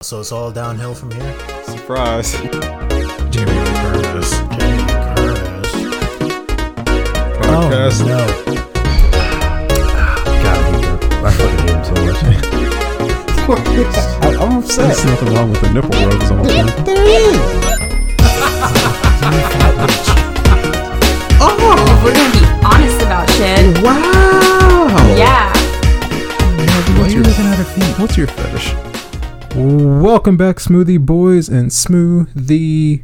So it's all downhill from here. Surprise. Jamie Lee Curtis. Jamie Curtis. Oh, Podcast. Oh no! God, I hate that. I fucking hate him so much. I, I'm There's nothing wrong with the nipple rubs all the time. There is. If we're gonna be honest about shit, Wow. yeah. What's your, looking at her feet? What's your fetish? Welcome back, smoothie boys and smoothie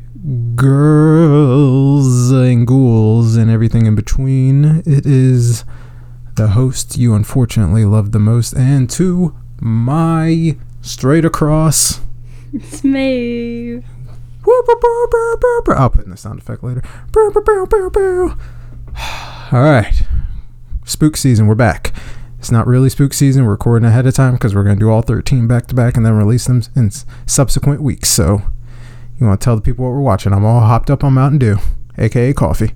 girls and ghouls and everything in between. It is the host you unfortunately love the most, and to my straight across. It's me. I'll put in the sound effect later. All right. Spook season, we're back. It's not really spook season. We're recording ahead of time because we're going to do all 13 back to back and then release them in subsequent weeks. So, you want to tell the people what we're watching? I'm all hopped up on Mountain Dew, aka coffee.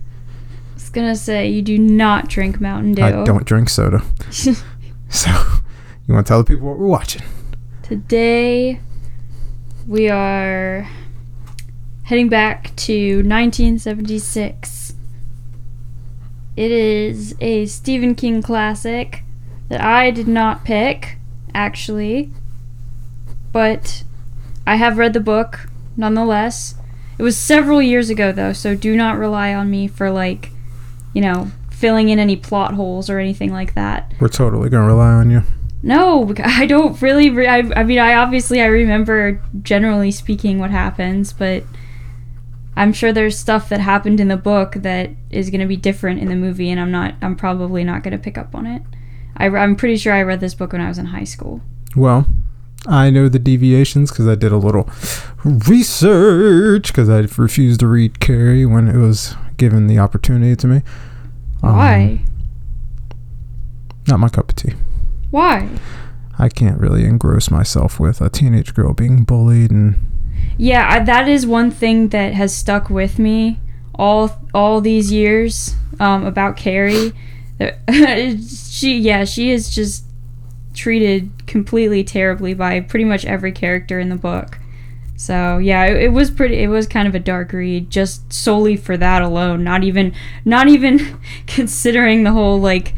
I was gonna say you do not drink Mountain Dew. I don't drink soda. So, you want to tell the people what we're watching? Today we are heading back to 1976. It is a Stephen King classic that I did not pick, actually, but I have read the book nonetheless. It was several years ago though, so do not rely on me for like, you know, filling in any plot holes or anything like that. We're totally going to rely on you. No, I don't really. Re- I, I mean, I obviously I remember generally speaking what happens, but I'm sure there's stuff that happened in the book that is going to be different in the movie, and I'm not. I'm probably not going to pick up on it. I, I'm pretty sure I read this book when I was in high school. Well, I know the deviations because I did a little research because I refused to read Carrie when it was given the opportunity to me. Um, Why? Not my cup of tea. Why? I can't really engross myself with a teenage girl being bullied and Yeah, I, that is one thing that has stuck with me all all these years um, about Carrie. she, yeah, she is just treated completely terribly by pretty much every character in the book. So yeah, it, it was pretty. It was kind of a dark read, just solely for that alone. Not even, not even considering the whole like,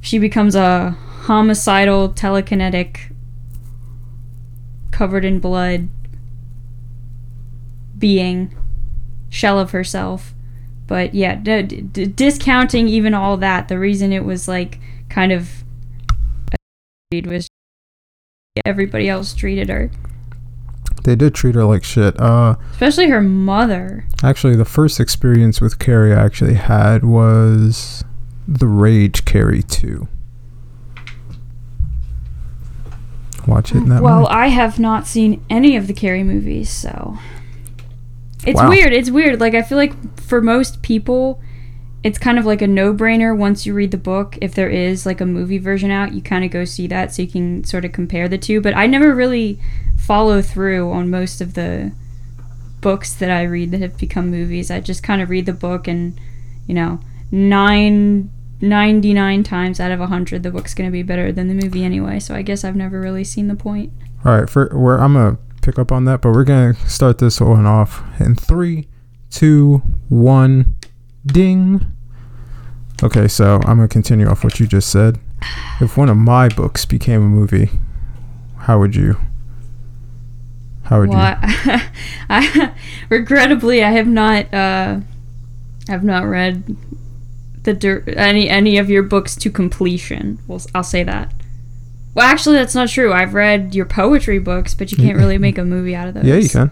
she becomes a homicidal, telekinetic, covered in blood being, shell of herself. But yeah, d- d- discounting even all that, the reason it was like kind of a read was everybody else treated her, they did treat her like shit. Uh, especially her mother. actually, the first experience with Carrie I actually had was the Rage Carrie 2. Watch it in that Well. I have not seen any of the Carrie movies, so it's Wow. weird. It's weird. Like I feel like for most people, it's kind of like a no-brainer once you read the book. If there is like a movie version out, you kind of go see that so you can sort of compare the two. But I never really follow through on most of the books that I read that have become movies. I just kind of read the book and, you know, nine. 99 times out of 100 the book's going to be better than the movie anyway so i guess i've never really seen the point All right, for where I'm gonna pick up on that, but we're gonna start this one off in three, two, one, ding. Okay, so I'm gonna continue off what you just said. If one of my books became a movie, how would you? How would Well, I, I regrettably I have not uh, have not read the any any of your books to completion. Well, I'll say that. Well, actually, that's not true. I've read your poetry books, but you can't really make a movie out of those. Yeah, you can.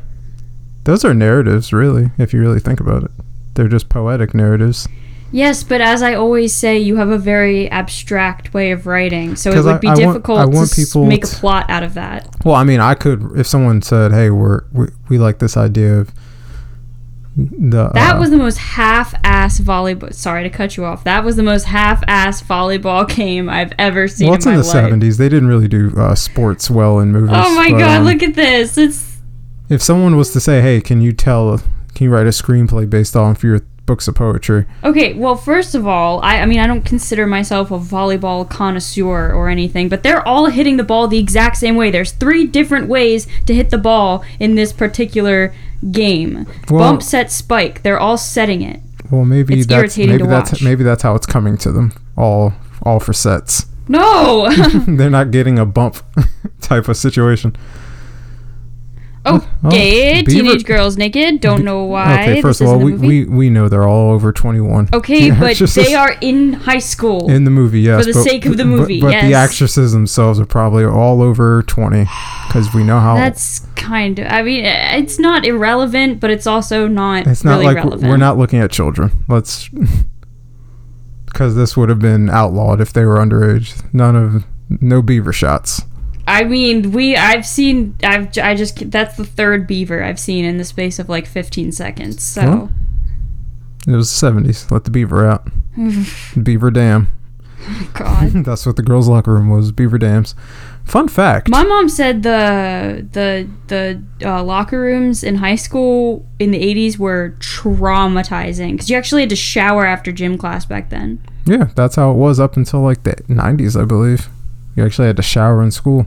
Those are narratives, really, if you really think about it. They're just poetic narratives. Yes, but as I always say, you have a very abstract way of writing, so it would be I want- difficult I want to make a plot out of that. Well, I mean, I could if someone said, "Hey, we're we, we like this idea of the That uh, was the most half-ass volleyball. Sorry to cut you off. That was the most half-ass volleyball game I've ever seen well, it's in in the life. '70s. They didn't really do uh, sports well in movies. Oh my but, god, um, look at this. It's If someone was to say, "Hey, can you tell? Can you write a screenplay based off your books of poetry. Okay, well, first of all, I, I mean, I don't consider myself a volleyball connoisseur or anything, but they're all hitting the ball the exact same way. There's three different ways to hit the ball in this particular game. Well- Bump, set, spike. They're all setting it. Well, maybe It's that's irritating maybe to that's watch. maybe that's how it's coming to them. All all for sets. No! They're not getting a bump type of situation. Okay, Oh, Beaver- teenage girls naked. Don't know why. okay, first this of all, we, we we know they're all over 21. Okay, The but they are in high school. in the movie, yes. For the but- sake of the but- movie, but, the yes. actresses themselves are probably all over 20 because we know how That's kind of. I mean, it's not irrelevant, but it's also not. It's not really like relevant. we're not looking at children. Let's because this would have been outlawed if they were underage. None of no beaver shots. I mean, we. I've seen. I've. I just. That's the third beaver I've seen in the space of like 15 seconds. So. It was the seventies. Let the beaver out. beaver dam. God. That's what the girls' locker room was. Beaver dams. Fun fact. My mom said the the the uh, locker rooms in high school in the 80s were traumatizing because you actually had to shower after gym class back then. yeah, that's how it was up until like the nineties, I believe. You actually had to shower in school.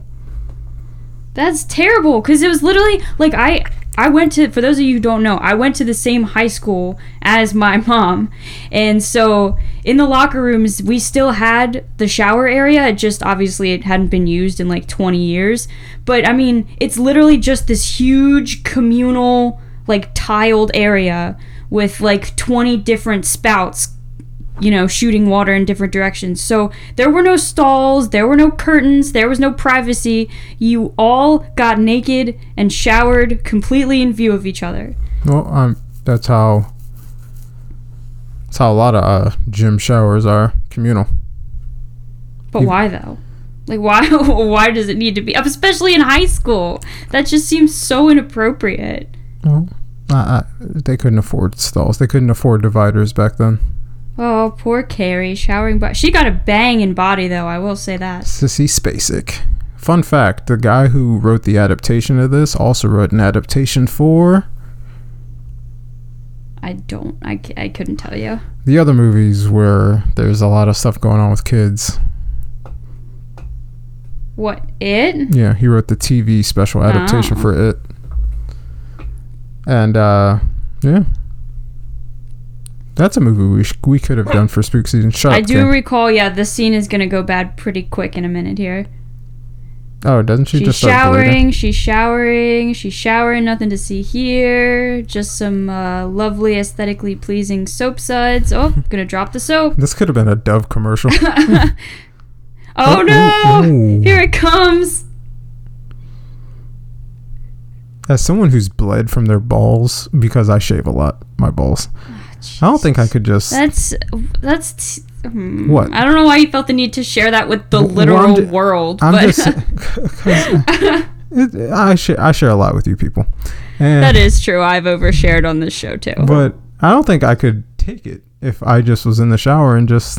That's terrible because it was literally like I I went to for those of you who don't know I went to the same high school as my mom, and so in the locker rooms we still had the shower area. It just obviously it hadn't been used in like 20 years, but I mean it's literally just this huge communal like tiled area with like 20 different spouts you know, shooting water in different directions. So there were no stalls, there were no curtains, there was no privacy. You all got naked and showered completely in view of each other. Well, um, that's how. That's how a lot of uh, gym showers are communal. But You- why though? Like why why does it need to be especially in high school? That just seems so inappropriate. Well, uh, uh, they couldn't afford stalls. They couldn't afford dividers back then. Oh, poor Carrie showering but she got a banging body though, I will say that. Sissy Spacek. Fun fact: the guy who wrote the adaptation of this also wrote an adaptation for I don't I, c- I couldn't tell you. the other movies where there's a lot of stuff going on with kids. What? It? Yeah, he wrote the TV special adaptation Oh. for it. And uh yeah. That's a movie we sh- we could have done for spook season. Shut I up, do Kim. recall, yeah, this scene is gonna go bad pretty quick in a minute here. oh, doesn't she She's just showering, she's showering, she's showering, nothing to see here. Just some uh, lovely, aesthetically pleasing soap suds. Oh, gonna drop the soap. This could have been a Dove commercial. Oh no! ooh. Here it comes! As someone who's bled from their balls because I shave a lot, my balls. I don't think I could just. That's. That's. hmm. What? I don't know why you felt the need to share that with the Well, I'm literal ju- world. I'm but just. it, I share. I share a lot with you people, and, that is true. I've overshared on this show too. But I don't think I could take it if I just was in the shower and just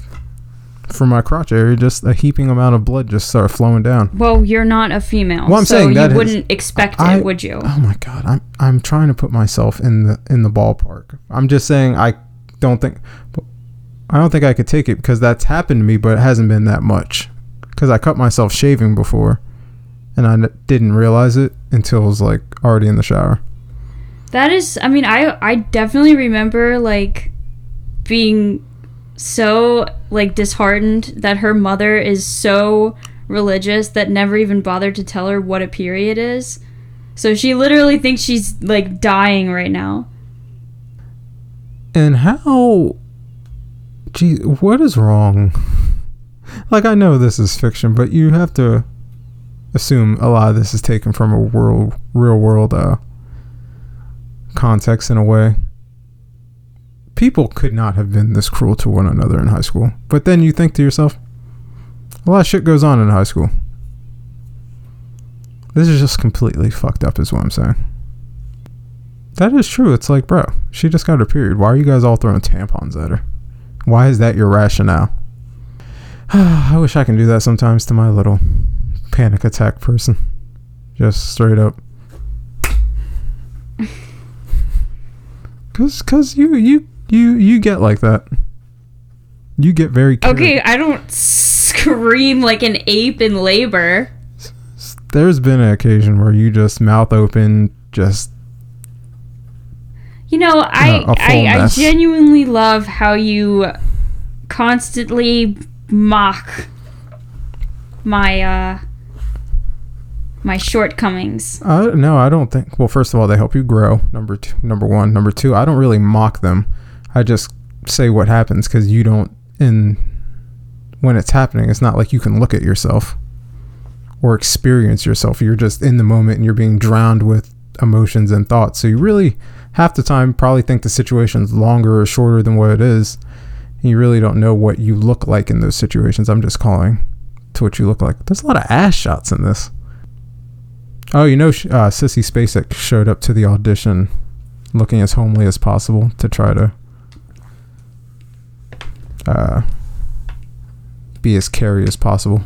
from my crotch area, just a heaping amount of blood just started flowing down. well, you're not a female, Well, I'm so saying you that is- wouldn't expect I- it, would you? Oh my god, I'm I'm trying to put myself in the in the ballpark. I'm just saying I don't think I don't think I could take it because that's happened to me, but it hasn't been that much. Because I cut myself shaving before, and I n- didn't realize it until it was like already in the shower. That is, I mean, I I definitely remember like being so like disheartened that her mother is so religious that never even bothered to tell her what a period is. So she literally thinks she's like dying right now. And how? Gee, what is wrong? Like I know this is fiction, but you have to assume a lot of this is taken from a world, real world uh, context in a way. People could not have been this cruel to one another in high school. But then you think to yourself, a lot of shit goes on in high school. This is just completely fucked up, is what I'm saying. That is true. It's like, bro, she just got her period. Why are you guys all throwing tampons at her? Why is that your rationale? I wish I can do that sometimes to my little panic attack person. Just straight up. Cause, cause you, you, You you get like that. You get very carried. Okay, I don't scream like an ape in labor. There's been an occasion where you just mouth open, just You know, I I, I genuinely love how you constantly mock my uh my shortcomings. Uh, no, I don't think. Well, first of all, they help you grow. Number two, number one, number two. I don't really mock them. I just say what happens because you don't. In when it's happening, it's not like you can look at yourself or experience yourself. You're just in the moment and you're being drowned with emotions and thoughts. So you really half the time probably think the situation's longer or shorter than what it is. And you really don't know what you look like in those situations. I'm just calling to what you look like. There's a lot of ass shots in this. Oh, you know, uh, Sissy Spacek showed up to the audition looking as homely as possible to try to uh, be as Carrie as possible.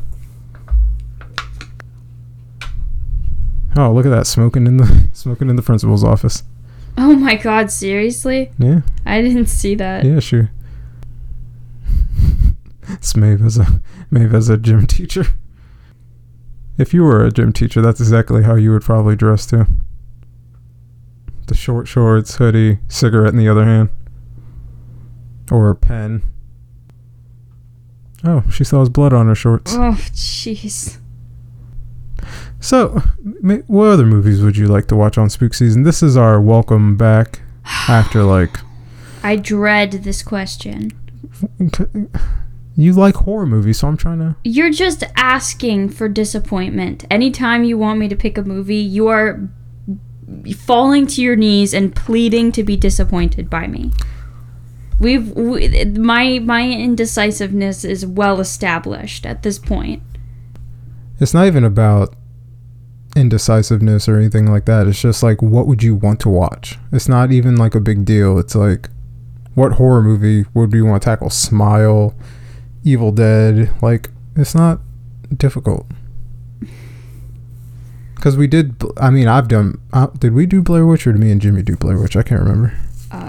Oh, look at that smoking in the smoking in the principal's office. Oh my god, seriously? Yeah, I didn't see that. yeah, sure. it's Maeve as a Maeve as a gym teacher. If you were a gym teacher, that's exactly how you would probably dress too. The short shorts, hoodie, cigarette in the other hand, or a pen. Oh, she saw his blood on her shorts. Oh, jeez. So, what other movies would you like to watch on Spook Season? This is our welcome back after like I dread this question. you like horror movies, so I'm trying to. You're just asking for disappointment. Anytime you want me to pick a movie, you are falling to your knees and pleading to be disappointed by me. We've we, my my indecisiveness is well established at this point. It's not even about indecisiveness or anything like that. It's just like, what would you want to watch? It's not even like a big deal. It's like, what horror movie would you want to tackle? Smile, Evil Dead. Like, it's not difficult. Because we did, I mean, I've done, uh, did we do Blair Witch or did me and Jimmy do Blair Witch? I can't remember.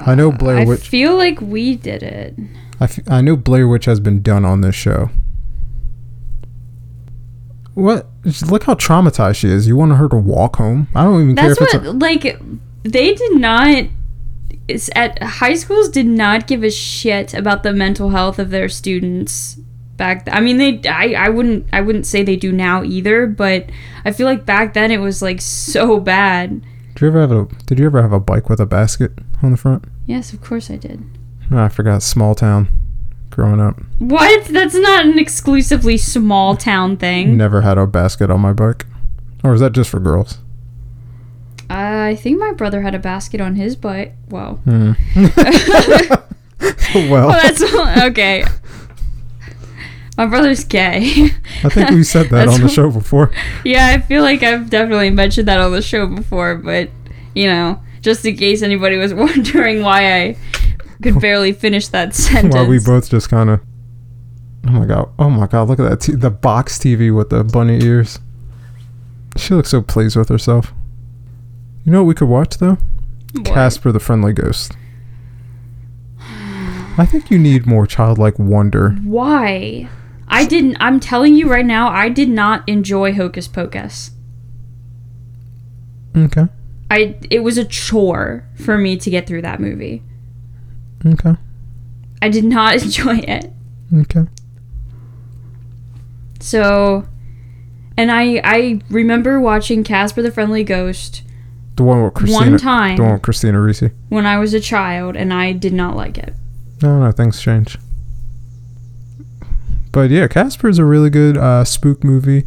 I know Blair I Witch. feel like we did it. I, f- I know Blair Witch has been done on this show. What? Just Look how traumatized she is. You want her to walk home? I don't even That's care if what it's. A, like they did not it's at high schools did not give a shit about the mental health of their students back th- I mean they I, I wouldn't I wouldn't say they do now either, but I feel like back then it was like so bad. Did you ever have a? Did you ever have a bike with a basket on the front? Yes, of course I did. No, I forgot. Small town. Growing up, What? That's not an exclusively small town thing. never had a basket on my bike. Or is that just for girls? I think my brother had a basket on his bike. Whoa. Hmm. well, Oh, that's okay. My brother's gay. I think we said that on the show before. Yeah, I feel like I've definitely mentioned that on the show before, but you know, just in case anybody was wondering why I could barely finish that sentence. Why we both just kind of. Oh my god! Oh my god! Look at that! T- the box TV with the bunny ears. She looks so pleased with herself. You know what we could watch though? What? Casper the Friendly Ghost. I think you need more childlike wonder. Why? I didn't. I'm telling you right now, I did not enjoy Hocus Pocus. Okay. I. It was a chore for me to get through that movie. Okay. I did not enjoy it. Okay. So, and I I remember watching Casper the Friendly Ghost The one with Christina. one time The one with Christina Ricci. when I was a child, and I did not like it. No, no, things change. But yeah, Casper is a really good uh, spook movie.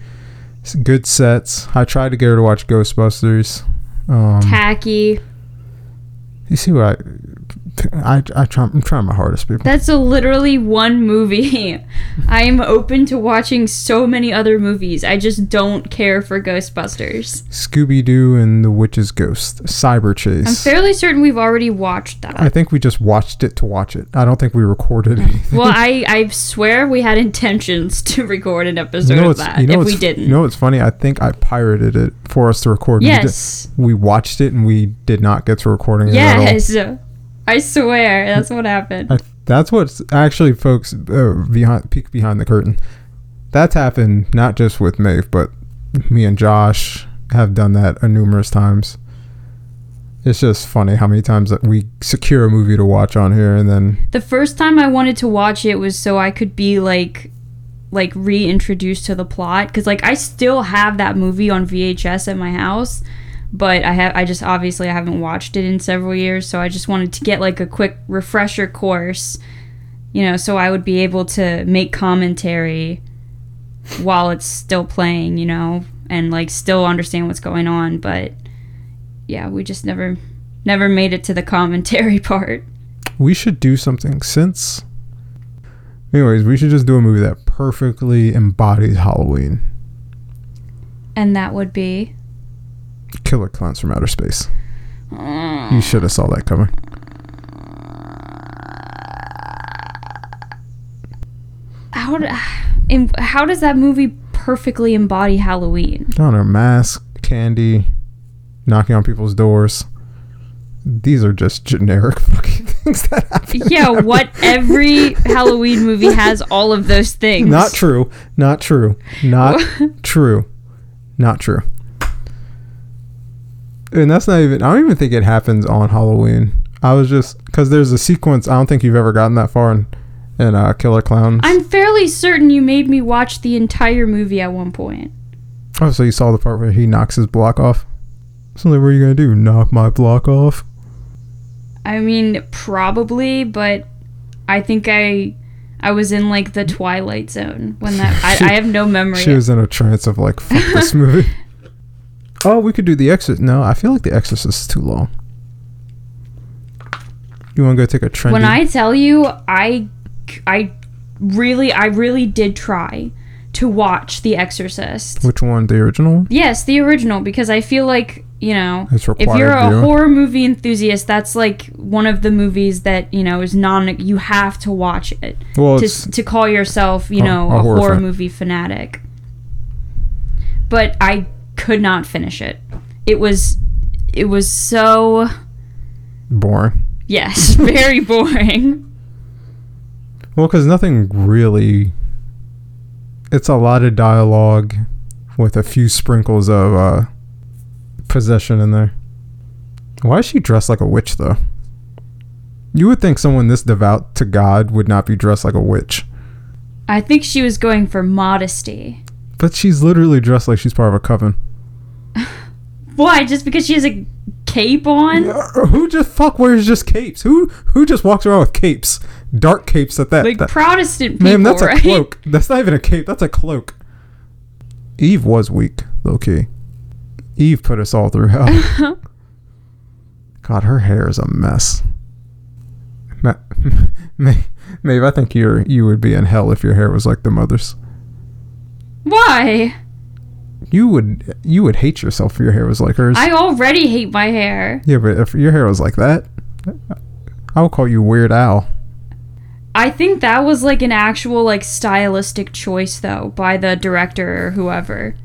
It's good sets. I tried to get her to watch Ghostbusters. Um, Tacky. you see what I, I, I try, I'm trying my hardest, people. That's a literally one movie. I am open to watching so many other movies. I just don't care for Ghostbusters. Scooby Doo and the Witch's Ghost, Cyber Chase. I'm fairly certain we've already watched that. I think we just watched it to watch it. I don't think we recorded anything. well, I, I swear we had intentions to record an episode you know of that you know if we didn't. you know what's funny? I think I pirated it for us to record. We did- yes. We, watched it and we did not get to recording it at all. Yes. I swear, that's what happened. I, that's what's actually, folks, uh, behind peek behind the curtain. That's happened not just with Maeve, but me and Josh have done that a numerous times. It's just funny how many times that we secure a movie to watch on here, and then The first time I wanted to watch it was so I could be like like reintroduced to the plot cuz like I still have that movie on VHS at my house, but I have I just obviously I haven't watched it in several years, so I just wanted to get like a quick refresher course, you know, so I would be able to make commentary while it's still playing, you know, and like still understand what's going on, but yeah, we just never never made it to the commentary part. we should do something since. Anyways, we should just do a movie that perfectly embodies Halloween. And that would be Killer Clowns from Outer Space. You should have saw that coming. how do, in, how does that movie perfectly embody Halloween? On don't mask, candy, knocking on people's doors. These are just generic fucking things that happen. Yeah, every- what every Halloween movie has all of those things. Not true. Not true. Not true. Not true. And that's not even. I don't even think it happens on Halloween. I was just because there's a sequence. I don't think you've ever gotten that far in in uh, Killer Clowns. I'm fairly certain you made me watch the entire movie at one point. oh, so you saw the part where he knocks his block off. So what are you gonna do? Knock my block off? I mean, probably, but I think I I was in like the Twilight Zone when that I, I have no memory. She was in a trance of like, fuck this movie. Oh, we could do the Exorcist. No, I feel like the Exorcist is too long. You want to go take a trendy? when I tell you, I, I really, I really did try to watch The Exorcist. Which one? The original? Yes, the original, because I feel like you know, if you're a horror movie enthusiast, that's like one of the movies that you know is non. You have to watch it Well, to to call yourself, you A- know, a horror horror, movie fanatic. But I could not finish it. It was, it was so boring. yes, very boring. Well, because nothing really. It's a lot of dialogue with a few sprinkles of uh, possession in there. Why is she dressed like a witch, though? You would think someone this devout to God would not be dressed like a witch. I think she was going for modesty. But she's literally dressed like she's part of a coven. Why? Just because she has a cape on? Uh, Who just fuck wears just capes? Who who just walks around with capes? Dark capes at that. Like That- Protestant people, Ma'am, that's right? a cloak. That's not even a cape. That's a cloak. Eve was weak, low key. Eve put us all through hell. God, her hair is a mess. Ma- Maeve, I think you're you would be in hell if your hair was like the mother's. Why? You would you would hate yourself if your hair was like hers. I already hate my hair. yeah, but if your hair was like that, I would call you Weird Al. I think that was like an actual like stylistic choice though by the director or whoever.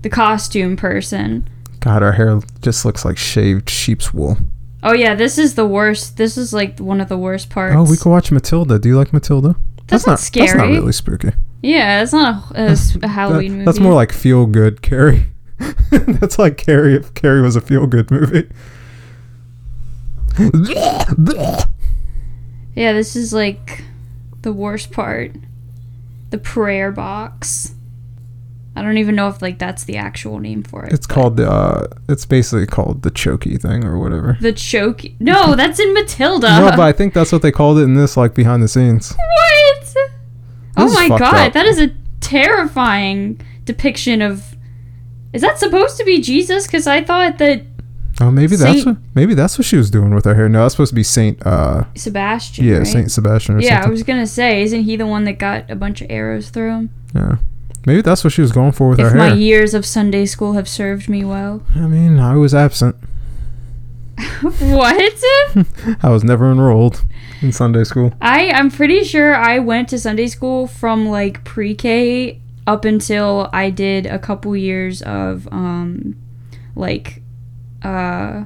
The costume person. God, our hair just looks like shaved sheep's wool. Oh yeah, this is the worst. This is like one of the worst parts. Oh, we could watch Matilda. Do you like Matilda? That's not scary. That's not really spooky. Yeah, it's not a, a Halloween That- movie. That's more like feel good Carrie. that's like Carrie if Carrie was a feel good movie. Yeah, this is like the worst part. The prayer box. I don't even know if like that's the actual name for it. it's called the. Uh, it's basically called the chokey thing or whatever. the choke. No, that's in Matilda. no, but I think that's what they called it in this, like behind the scenes. what? Oh my god, up. that is a terrifying depiction of. Is that supposed to be Jesus? Because I thought that Oh, maybe that's what maybe that's what she was doing with her hair. No, that's supposed to be Saint. Uh, Sebastian. yeah, right? Saint Sebastian or Yeah, I was gonna say, isn't he the one that got a bunch of arrows through him? yeah, maybe that's what she was going for with If her my years of Sunday school have served me well. I mean, I was absent. what? I was never enrolled in Sunday school. I I'm pretty sure I went to Sunday school from like pre-K up until I did a couple years of um like uh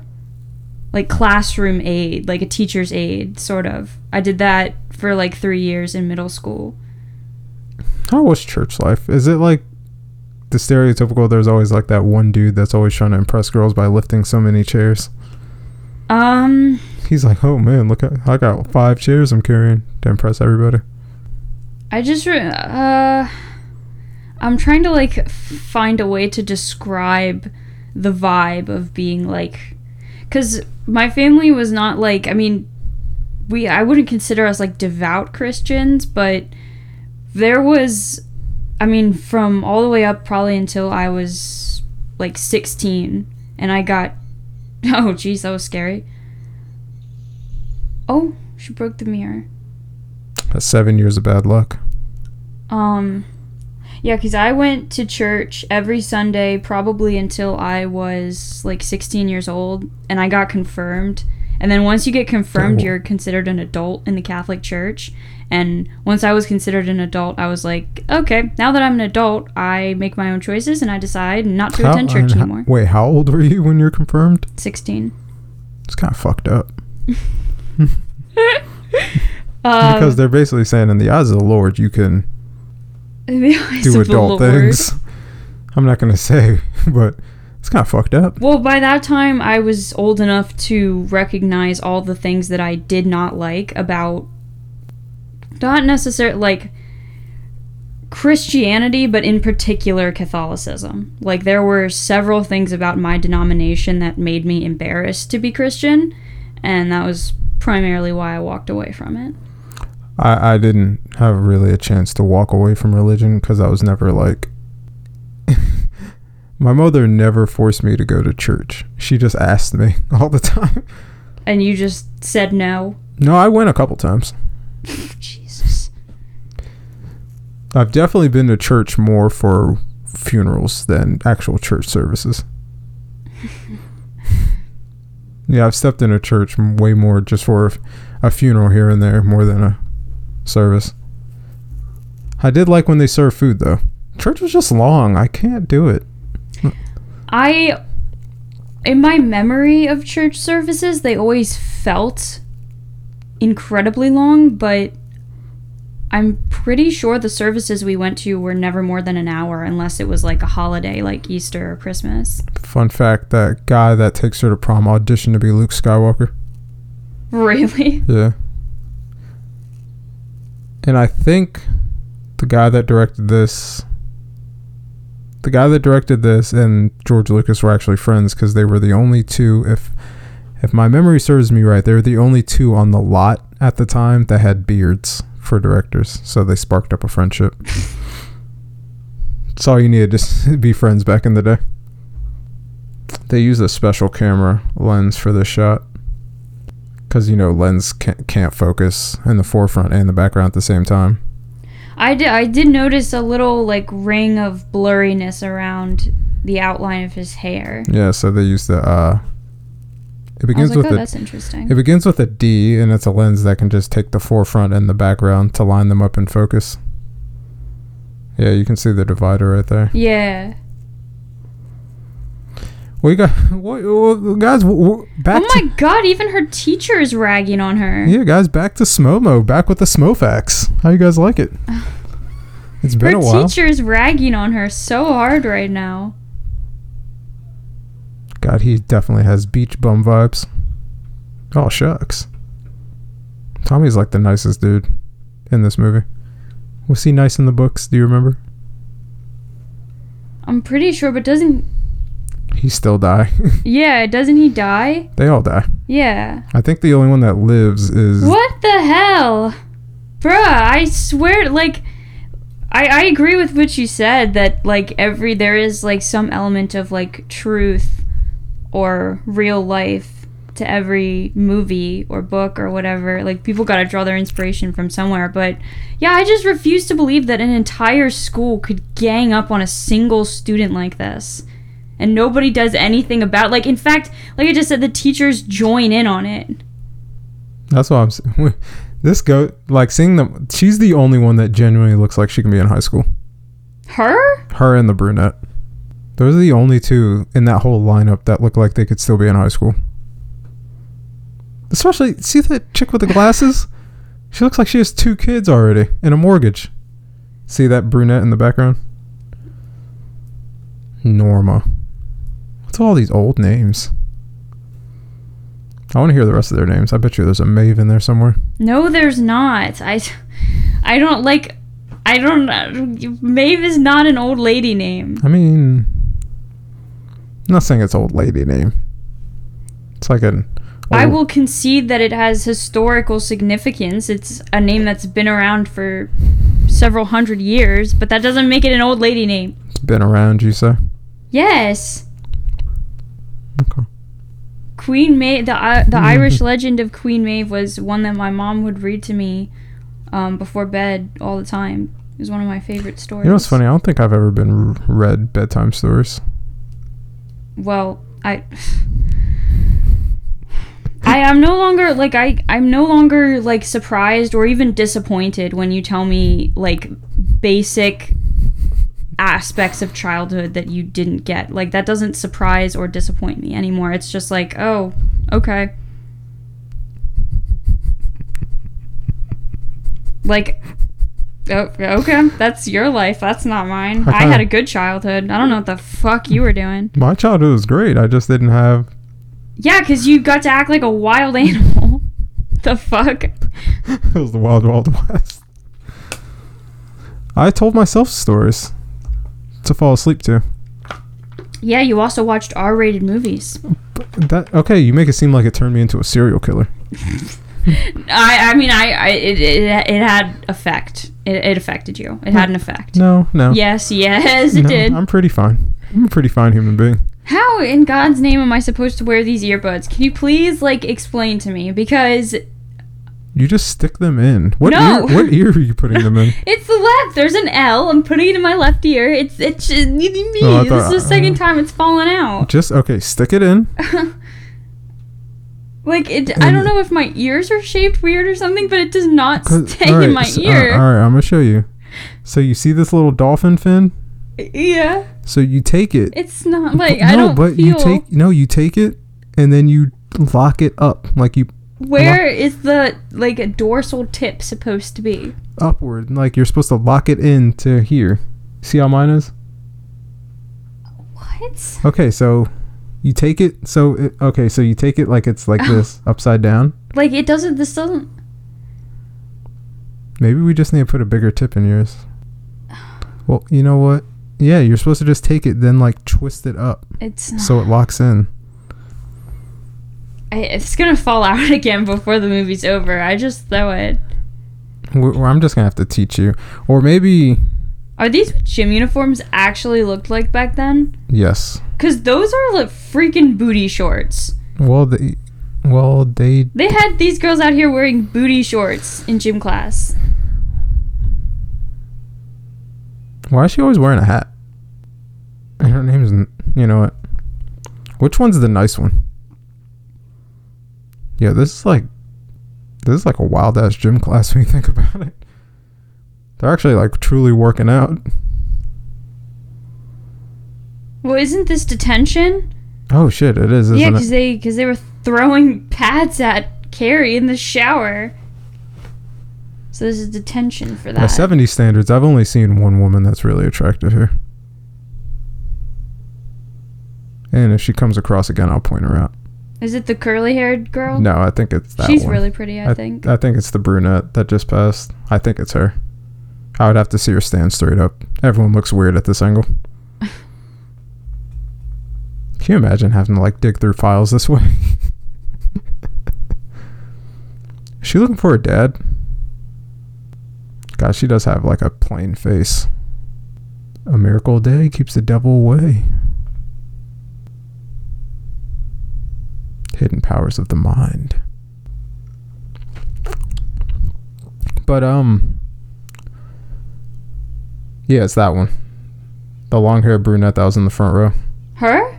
like classroom aid, like a teacher's aid sort of. I did that for like three years in middle school. How was church life? Is it like the stereotypical? There's always like that one dude that's always trying to impress girls by lifting so many chairs. Um, He's like, oh man, look at I got five chairs I'm carrying to impress everybody. I just re- uh, I'm trying to like find a way to describe the vibe of being like, because my family was not like I mean, we I wouldn't consider us like devout Christians, but there was, I mean, from all the way up probably until I was like 16, and I got, oh jeez, that was scary. Oh, she broke the mirror. That's seven years of bad luck. Um, yeah, because I went to church every Sunday probably until I was like 16 years old, and I got confirmed. And then once you get confirmed, Oh. you're considered an adult in the Catholic Church. And once I was considered an adult, I was like, okay, now that I'm an adult, I make my own choices and I decide not to attend church how- anymore. wait, how old were you when you were confirmed? 16. It's kind of fucked up Um, because they're basically saying, in the eyes of the Lord, you can do adult things. I'm not gonna say, but it's kind of fucked up. Well, by that time, I was old enough to recognize all the things that I did not like about not necessarily like Christianity, but in particular Catholicism. Like, there were several things about my denomination that made me embarrassed to be Christian, and that was primarily why I walked away from it. I, I didn't have really a chance to walk away from religion because I was never like. My mother never forced me to go to church. She just asked me all the time. And you just said no. No, I went a couple times. Jesus. I've definitely been to church more for funerals than actual church services. yeah, I've stepped in a church way more just for a funeral here and there more than a service. I did like when they served food though. Church was just long. I can't do it. I, in my memory of church services, they always felt incredibly long, but I'm pretty sure the services we went to were never more than an hour unless it was like a holiday like Easter or Christmas. Fun fact: that guy that takes her to prom auditioned to be Luke Skywalker. Really? Yeah. And I think the guy that directed this, the guy that directed this and George Lucas were actually friends because they were the only two. If if my memory serves me right, they were the only two on the lot at the time that had beards for directors. So they sparked up a friendship. That's all you needed to be friends back in the day. They used a special camera lens for this shot because you know lens can't, can't focus in the forefront and the background at the same time I did. I did notice a little like ring of blurriness around the outline of his hair. yeah so they use the uh it begins like, with oh, a that's interesting. it begins with a d and it's a lens that can just take the forefront and the background to line them up in focus yeah you can see the divider right there yeah. We got what, what- guys w- w- back Oh my god! Even her teacher is ragging on her. to yeah guys back to smomo back with the smofax how you guys like it it's been Her a while Her teacher is ragging on her so hard right now. God, he definitely has beach bum vibes. Oh shucks. Tommy's like the nicest dude in this movie. Was he nice in the books? Do you remember? I'm pretty sure, but doesn't He still die. yeah? Doesn't he die? they all die. Yeah. I think the only one that lives is What the hell, bruh? I swear, like, I I agree with what you said that like every there is like some element of like truth or real life to every movie or book or whatever. Like people got to draw their inspiration from somewhere, but yeah, I just refuse to believe that an entire school could gang up on a single student like this. And nobody does anything about like in fact, like I just said the teachers join in on it. That's what I'm saying. This go like seeing them. She's the only one that genuinely looks like she can be in high school. Her? Her and the brunette. Those are the only two in that whole lineup that look like they could still be in high school. Especially, see that chick with the glasses? She looks like she has two kids already and a mortgage. See that brunette in the background? Norma. What's all these old names? I want to hear the rest of their names. I bet you there's a Maeve in there somewhere. No, there's not. I, I don't like. I don't. Maeve is not an old lady name. I mean, I'm not saying it's old lady name. It's like an. I will concede that it has historical significance. It's a name that's been around for several hundred years, but that doesn't make it an old lady name. It's been around, you say? Yes, Okay. Queen Maeve. The I the Mhm. Irish legend of Queen Maeve was one that my mom would read to me um, before bed all the time. It was one of my favorite stories. You know what's funny? I don't think I've ever been r- read bedtime stories. well i i am no longer like i i'm no longer like surprised or even disappointed when you tell me like basic aspects of childhood that you didn't get like that doesn't surprise or disappoint me anymore it's just like oh okay like oh, okay that's your life that's not mine I i had a good childhood i don't know what the fuck you were doing My childhood was great. I just didn't have. Yeah, because you got to act like a wild animal. the fuck? it was the Wild Wild West. I told myself stories to fall asleep to. Yeah, you also watched R rated movies. That okay? You make it seem like it turned me into a serial killer. I I mean, I, I it, it, it had effect. It, it affected you. It had an effect. No, no. Yes, yes, it no, did. I'm pretty fine. I'm a pretty fine human being. How in God's name am I supposed to wear these earbuds? Can you please, like, explain to me? Because You just stick them in. What No. ear? What ear are you putting them in? it's the left. There's an L. I'm putting it in my left ear. It's, it's, me. Oh, I this is the second time it's fallen out. Just okay. Stick it in. Like, it, I don't know if my ears are shaped weird or something, but it does not stay alright, in my so- uh, ear. all right, I'm gonna show you. So you see this little dolphin fin? Yeah. So you take it. It's not like no, I don't but feel. you take no, you take it and then you lock it up like you Where is the like dorsal tip supposed to be? upward, like you're supposed to lock it in to here. See how mine is? What? Okay, so you take it. So it, okay, so you take it like it's like oh. this, upside down. Like it doesn't. This doesn't. Maybe we just need to put a bigger tip in yours. Well, you know what? Yeah, you're supposed to just take it, then like twist it up It's not. so it locks in. I, it's gonna fall out again before the movie's over. I just throw it. Wh- I'm just gonna have to teach you, or maybe Are these gym uniforms actually looked like back then? yes. Cause those are like freaking booty shorts. Well, they, well they They had these girls out here wearing booty shorts in gym class. Why is she always wearing a hat? And her name's, n- you know what? Which one's the nice one? Yeah, this is like, this is like a wild ass gym class when you think about it. They're actually like truly working out. Well, isn't this detention? Oh shit, it is, yeah, because they because they were throwing pads at Carrie in the shower. So this is detention for that. By. 70 standards, I've only seen one woman that's really attractive here. And if she comes across again, I'll point her out. Is it the curly haired girl? No, I think it's that She's one. really pretty, I, think. I think it's the brunette that just passed. I think it's her. I would have to see her stand straight up. Everyone looks weird at this angle. Can you imagine having to like dig through files this way? Is she looking for her dad? God, she does have like a plain face. A miracle a day keeps the devil away. Hidden powers of the mind. But um Yeah, it's that one. The long haired brunette that was in the front row. Her?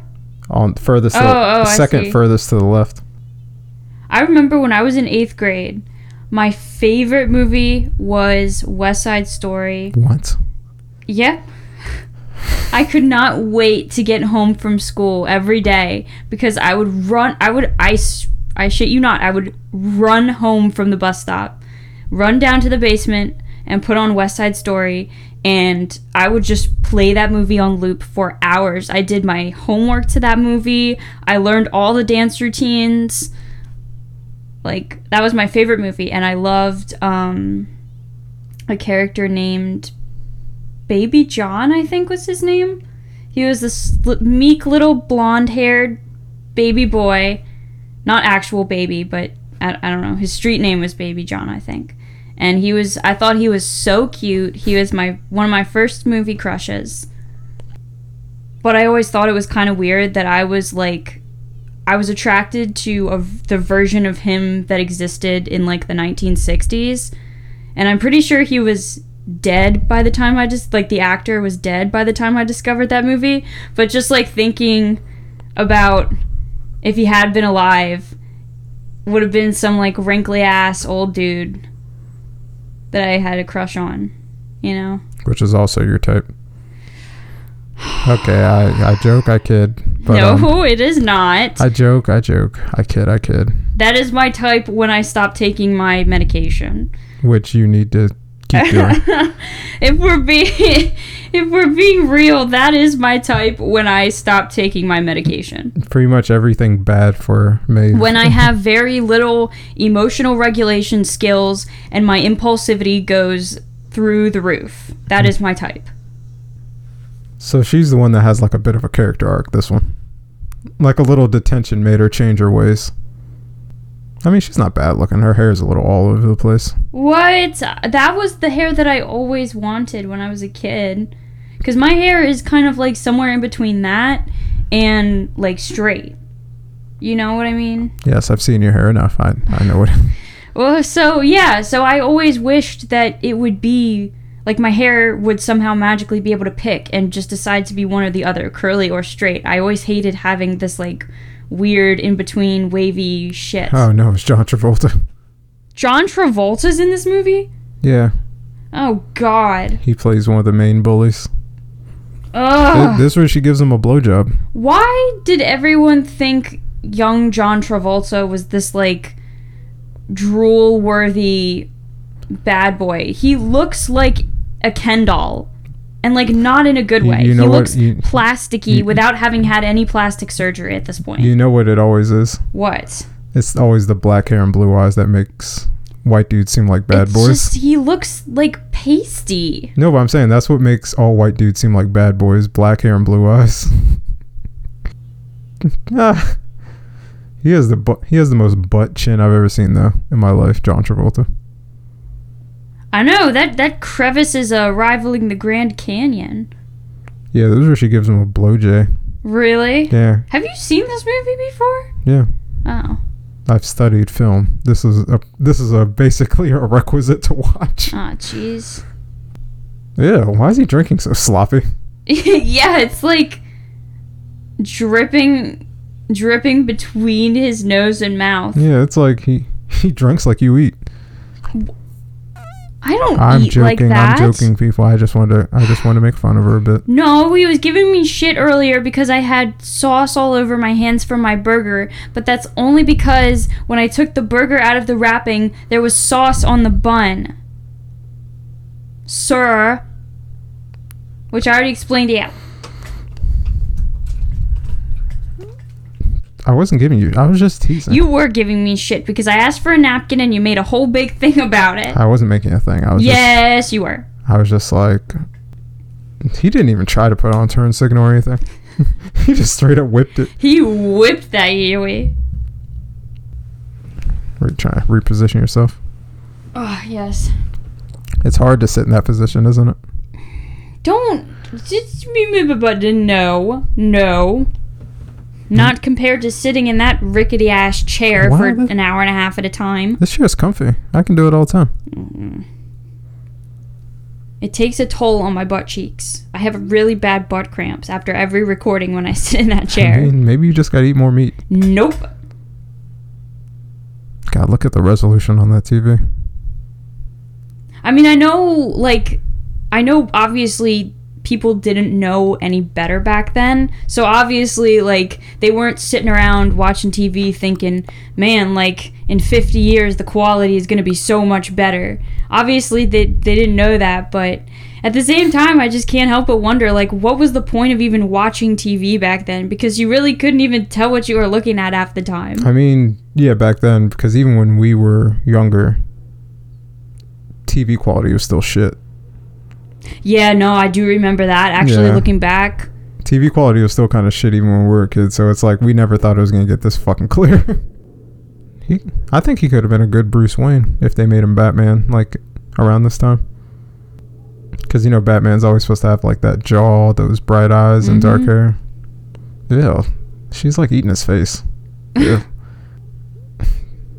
On furthest to Oh, the oh, I second furthest to the left. I remember when I was in eighth grade, my favorite movie was West Side Story. What? Yep. I could not wait to get home from school every day because I would run. I would. I I shit you not, I would run home from the bus stop, run down to the basement, and put on West Side Story, and I would just play that movie on loop for hours. I did my homework to that movie. I learned all the dance routines. Like that was my favorite movie, and I loved um, a character named Baby John. I think was his name. He was this meek little blonde-haired baby boy, not actual baby, but I, I don't know. His street name was Baby John, I think. And he was I thought he was so cute. He was my one of my first movie crushes. But I always thought it was kind of weird that I was like I was attracted to a, the version of him that existed in like the 1960s. And I'm pretty sure he was dead by the time I just like the actor was dead by the time I discovered that movie. But just like thinking about if he had been alive, would have been some like wrinkly ass old dude that I had a crush on, you know? Which is also your type. Okay, I, I joke, I kid. But, no, um, it is not. I joke, I joke, I kid, I kid. that is my type when I stop taking my medication. Which you need to keep doing. if we're being if we're being real, that is my type when I stop taking my medication. Pretty much everything bad for me. When I have very little emotional regulation skills and my impulsivity goes through the roof. That is my type. So she's the one that has like a bit of a character arc, this one. Like a little detention made her change her ways. I mean, she's not bad looking. Her hair is a little all over the place. What? That was the hair that I always wanted when I was a kid. Because my hair is kind of like somewhere in between that and like straight. You know what I mean? Yes, I've seen your hair enough. I, I know what. Well, so yeah, so I always wished that it would be like my hair would somehow magically be able to pick and just decide to be one or the other, curly or straight. I always hated having this like weird in between wavy shit. Oh no, it's John Travolta. John Travolta's in this movie? Yeah, Oh god. he plays one of the main bullies. Ugh. This is where she gives him a blowjob. Why did everyone think young John Travolta was this like drool worthy bad boy? He looks like a Ken doll. And like not in a good You- way. you know he what? looks You- plasticky you- without having had any plastic surgery at this point. You know what it always is? what? It's always the black hair and blue eyes that makes white dudes seem like bad It's boys. Just, he looks like pasty. No, but I'm saying that's what makes all white dudes seem like bad boys: black hair and blue eyes. ah, he has the bu- he has the most butt chin I've ever seen though in my life. John Travolta. I know that that crevice is uh, rivaling the Grand Canyon. Yeah, those are where she gives him a blow J. Really? Yeah, Have you seen this movie before? yeah. Oh. I've studied film. This is a this is a basically a requisite to watch. Ah, jeez. Yeah, why is he drinking so sloppy? yeah, it's like dripping dripping between his nose and mouth. Yeah, it's like he he drinks like you eat. I don't I'm eat like joking. that. I'm joking, people. I just wanted to I just want to make fun of her a bit. No, he was giving me shit earlier because I had sauce all over my hands from my burger, but that's only because when I took the burger out of the wrapping, there was sauce on the bun. Sir. Which I already explained to you. I wasn't giving you. I was just teasing. You were giving me shit because I asked for a napkin and you made a whole big thing about it. I wasn't making a thing. I was just Yes, you were. I was just like, he didn't even try to put on turn signal or anything. he just straight up whipped it. He whipped that Yui. Re- to reposition yourself. Oh, yes. It's hard to sit in that position, isn't it? Don't. Just no, no. Not hmm. compared to sitting in that rickety ass chair Why for an hour and a half at a time. This chair is comfy. I can do it all the time. Mm-hmm. It takes a toll on my butt cheeks. I have really bad butt cramps after every recording when I sit in that I chair. mean, maybe you just gotta eat more meat. Nope. God, look at the resolution on that TV. I mean, I know, like, I know obviously people didn't know any better back then. So obviously, like, they weren't sitting around watching TV thinking, man, like, in 50 years, the quality is going to be so much better. Obviously, they, they didn't know that, but at the same time, I just can't help but wonder, like, what was the point of even watching TV back then? Because you really couldn't even tell what you were looking at half the time. I mean, yeah, back then, because even when we were younger, TV quality was still shit. Yeah, no, I do remember that. Actually, Yeah. looking back, TV quality was still kind of shitty when we were kids. So it's like we never thought it was gonna get this fucking clear. he, I think he could have been a good Bruce Wayne if they made him Batman like around this time. Because you know Batman's always supposed to have like that jaw, those bright eyes, and dark Mhm. hair. Yeah, she's like eating his face. Yeah,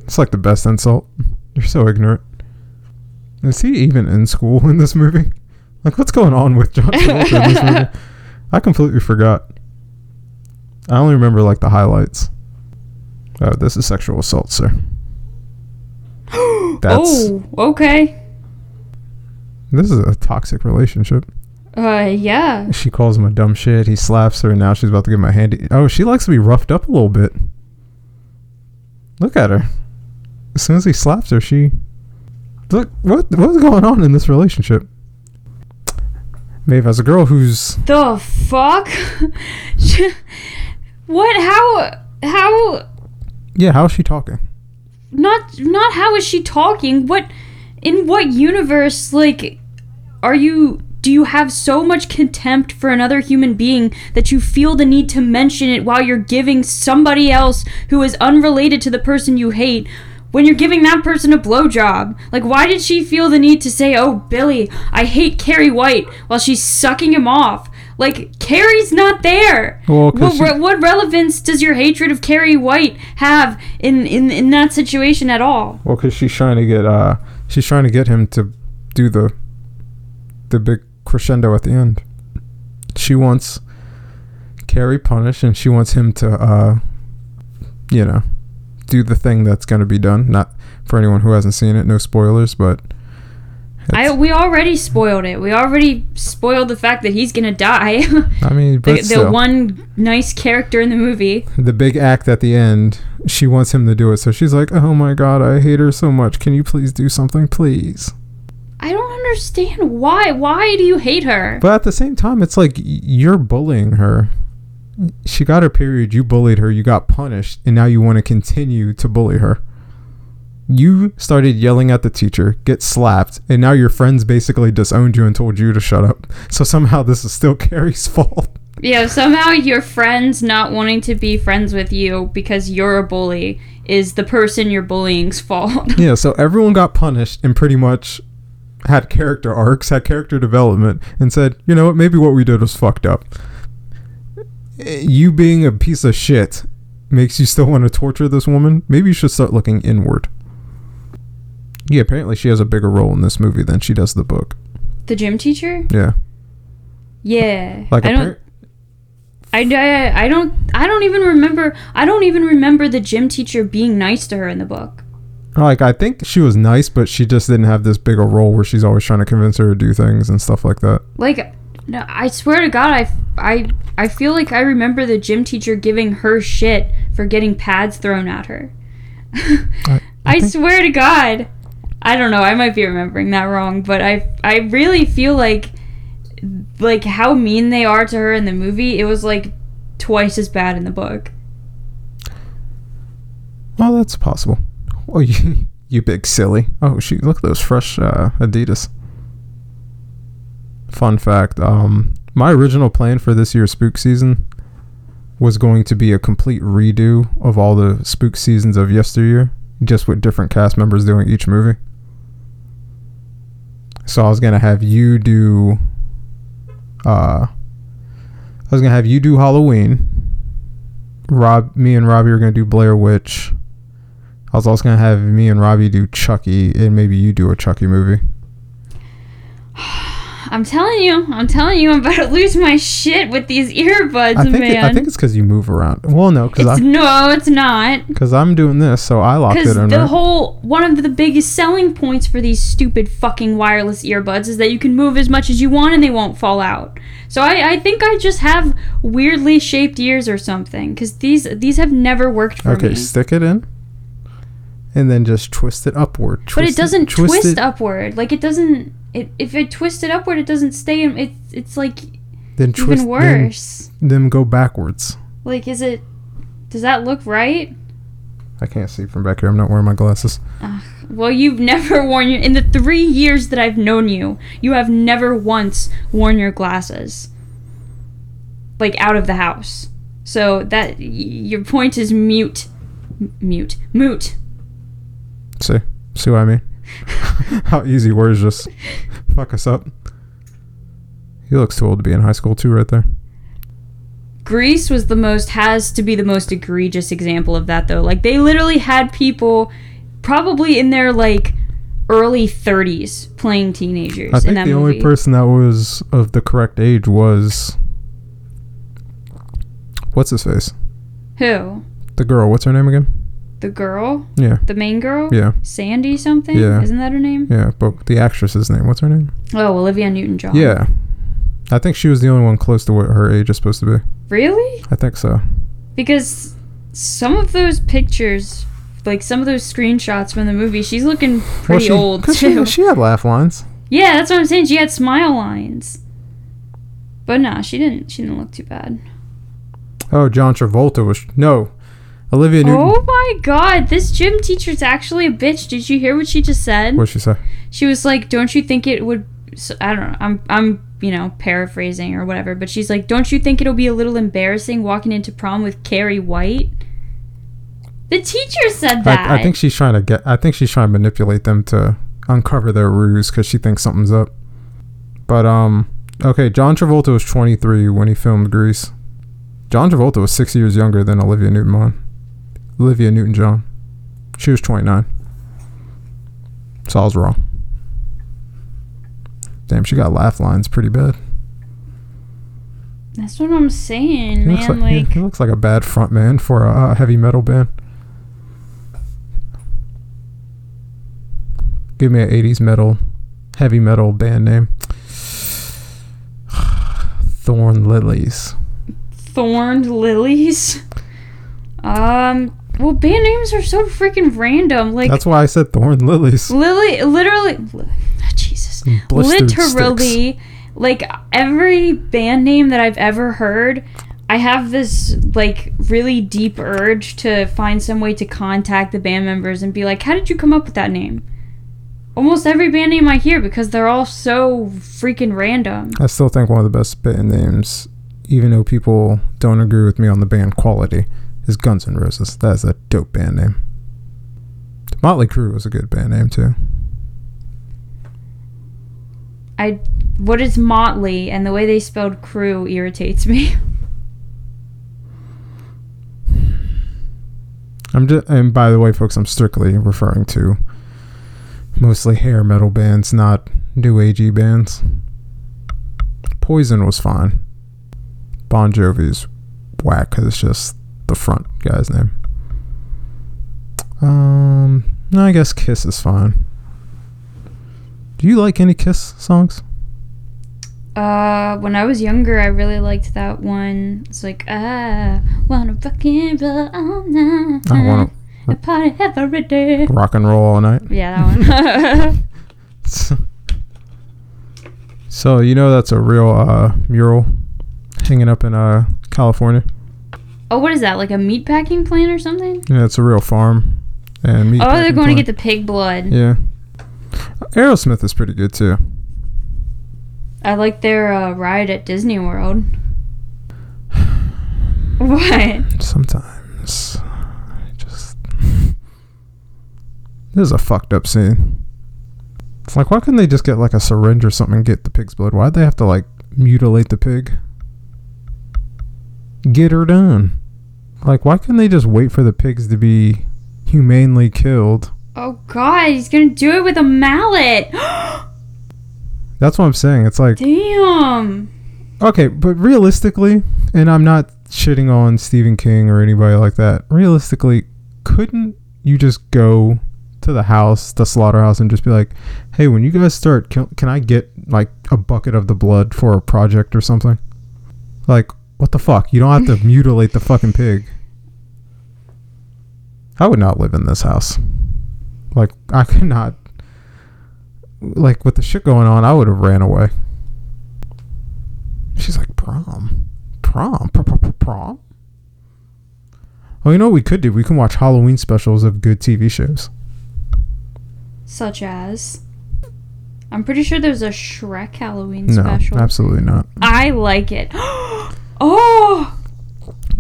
it's like the best insult. You're so ignorant. Is he even in school in this movie? Like, what's going on with John Travolta in this movie? I completely forgot. I only remember like the highlights. Oh, this is sexual assault, sir. That's oh, okay. this is a toxic relationship. Uh, yeah. She calls him a dumb shit. He slaps her, and now she's about to give him a handy. Oh, she likes to be roughed up a little bit. Look at her. As soon as he slaps her, she look what what's going on in this relationship. Maeve, as a girl who's The fuck? what? How? How? yeah, how is she talking? Not not how is she talking? What? In what universe? Like, are you? Do you have so much contempt for another human being that you feel the need to mention it while you're giving somebody else who is unrelated to the person you hate? When you're giving that person a blowjob, like why did she feel the need to say, "Oh, Billy, I hate Carrie White," while she's sucking him off? Like Carrie's not there. Well, what, she- what relevance does your hatred of Carrie White have in, in in that situation at all? Well, because she's trying to get uh, she's trying to get him to do the the big crescendo at the end. She wants Carrie punished, and she wants him to uh, you know, do the thing that's going to be done. Not for anyone who hasn't seen it, no spoilers, but I we already spoiled it. We already spoiled the fact that he's gonna die. I mean, but the, the one nice character in the movie. the big act at the end. She wants him to do it, so she's like, "Oh my god, I hate her so much. Can you please do something, please?" I don't understand why. Why do you hate her? But at the same time, it's like you're bullying her. She got her period, you bullied her, you got punished, and now you want to continue to bully her. You started yelling at the teacher, get slapped, and now your friends basically disowned you and told you to shut up. So somehow this is still Carrie's fault. Yeah, somehow your friends not wanting to be friends with you because you're a bully is the person you're bullying's fault. yeah, so everyone got punished and pretty much had character arcs, had character development, and said, you know what, maybe what we did was fucked up. You being a piece of shit makes you still want to torture this woman. Maybe you should start looking inward. Yeah, apparently she has a bigger role in this movie than she does the book. the gym teacher? Yeah, Yeah. like I don't. I, I, I don't. I don't even remember. I don't even remember the gym teacher being nice to her in the book. like I think she was nice, but she just didn't have this bigger role where she's always trying to convince her to do things and stuff like that. Like, no, I swear to God, I, I, I feel like I remember the gym teacher giving her shit for getting pads thrown at her. I, I swear to God. I don't know. I might be remembering that wrong, but I I really feel like like how mean they are to her in the movie. It was like twice as bad in the book. Well, that's possible. Oh, you, you big silly. Oh, shoot. Look at those fresh uh, Adidas. Fun fact um, my original plan for this year's spook season was going to be a complete redo of all the spook seasons of yesteryear, just with different cast members doing each movie. So I was going to have you do. Uh, I was going to have you do Halloween. Rob, me and Robbie are going to do Blair Witch. I was also gonna have me and Robbie do Chucky, and maybe you do a Chucky movie. I'm telling you, I'm telling you, I'm about to lose my shit with these earbuds, I think man. it, I think it's because you move around. Well, no, because no, it's not. because I'm doing this, so I locked it in. the right? whole one of the biggest selling points for these stupid fucking wireless earbuds is that you can move as much as you want and they won't fall out. So I, I think I just have weirdly shaped ears or something. Because these these have never worked for okay, me. stick it in, and then just twist it upward. But it doesn't twist twist it, upward. Like it doesn't. It, if it twisted upward, it doesn't stay. in It's it's like Then twist even then- worse. Then, go backwards. Like is it? Does that look right? I can't see from back here. I'm not wearing my glasses. Well, you've never worn your in the three years that I've known you, you have never once worn your glasses. Like out of the house. So that y- your point is mute, M- mute, moot. See, see what I mean? How easy words just fuck us up. He looks too old to be in high school too, right there. Grease was the most has to be the most egregious example of that though. Like they literally had people probably in their like early 30s playing teenagers I in think the movie. only person that was of the correct age was what's his face? Who? The girl. What's her name again? The girl? Yeah, The main girl? yeah, Sandy something? Yeah. Isn't that her name? yeah. But the actress's name. What's her name? Oh, Olivia Newton-John. Yeah, I think she was the only one close to what her age is supposed to be. Really? I think so. Because some of those pictures, like some of those screenshots from the movie, she's looking pretty she, old too. She, she had laugh lines. yeah, that's what I'm saying. She had smile lines. But nah, she didn't. She didn't look too bad. Oh, John Travolta was no. Olivia Newton. Oh my god, this gym teacher's actually a bitch. Did you hear what she just said? What'd she say? She was like, "Don't you think it would?" So, I don't know. I'm I'm you know paraphrasing or whatever, but she's like, "Don't you think it'll be a little embarrassing walking into prom with Carrie White?" The teacher said that. I, I think she's trying to get. I think she's trying to manipulate them to uncover their ruse because she thinks something's up. But um, okay. John Travolta was 23 when he filmed Grease. John Travolta was six years younger than Olivia Newton-John. Olivia Newton-John. She was 29. So I was wrong. Damn, she got laugh lines pretty bad. That's what I'm saying, He looks man. like, he- he looks like a bad front man for a uh, heavy metal band. Give me an 80s metal, heavy metal band name. Thorn Lilies. thorned lilies. Um. Well, band names are so freaking random. Like, That's why I said Thorn Lilies. Lily, literally, li- ah, Jesus, literally, like every band name that I've ever heard, I have this like really deep urge to find some way to contact the band members and be like, "How did you come up with that name?" Almost every band name I hear because they're all so freaking random. I still think one of the best band names, even though people don't agree with me on the band quality, is Guns N' Roses. That's a dope band name. Motley Crue was a good band name too. I what is Motley and the way they spelled crew irritates me. I'm just, and by the way, folks, I'm strictly referring to mostly hair metal bands, not new agey bands. Poison was fine. Bon Jovi's whack because it's just the front guy's name. Um, no, I guess Kiss is fine. Do you like any Kiss songs? Uh, when I was younger, I really liked that one. It's like, I wanna fucking roll all night. I want a party every day. rock and roll all night. Yeah, that one. so you know that's a real uh, mural hanging up in uh, California. Oh, what is that? Like a meat packing plant or something? Yeah, it's a real farm. And meat Oh, they're going to get the pig blood. Yeah. Aerosmith is pretty good too. I like their uh, ride at Disney World. What? Sometimes I just this is a fucked up scene. It's like why couldn't they just get like a syringe or something and get the pig's blood? Why'd they have to like mutilate the pig? Get her done. Like why couldn't they just wait for the pigs to be humanely killed? Oh God, he's gonna do it with a mallet. That's what I'm saying. It's like Damn. okay, but realistically, and I'm not shitting on Stephen King or anybody like that. Realistically, couldn't you just go to the house, the slaughterhouse, and just be like, "Hey, when you guys start, can, can I get like a bucket of the blood for a project or something?" Like, what the fuck? You don't have to mutilate the fucking pig. I would not live in this house. Like, I could not. Like, with the shit going on, I would have ran away. She's like, prom? Prom? Pr- pr- pr- Prom? Oh, you know what we could do? We can watch Halloween specials of good TV shows. Such as. I'm pretty sure there's a Shrek Halloween No, special. absolutely not. I like it. oh!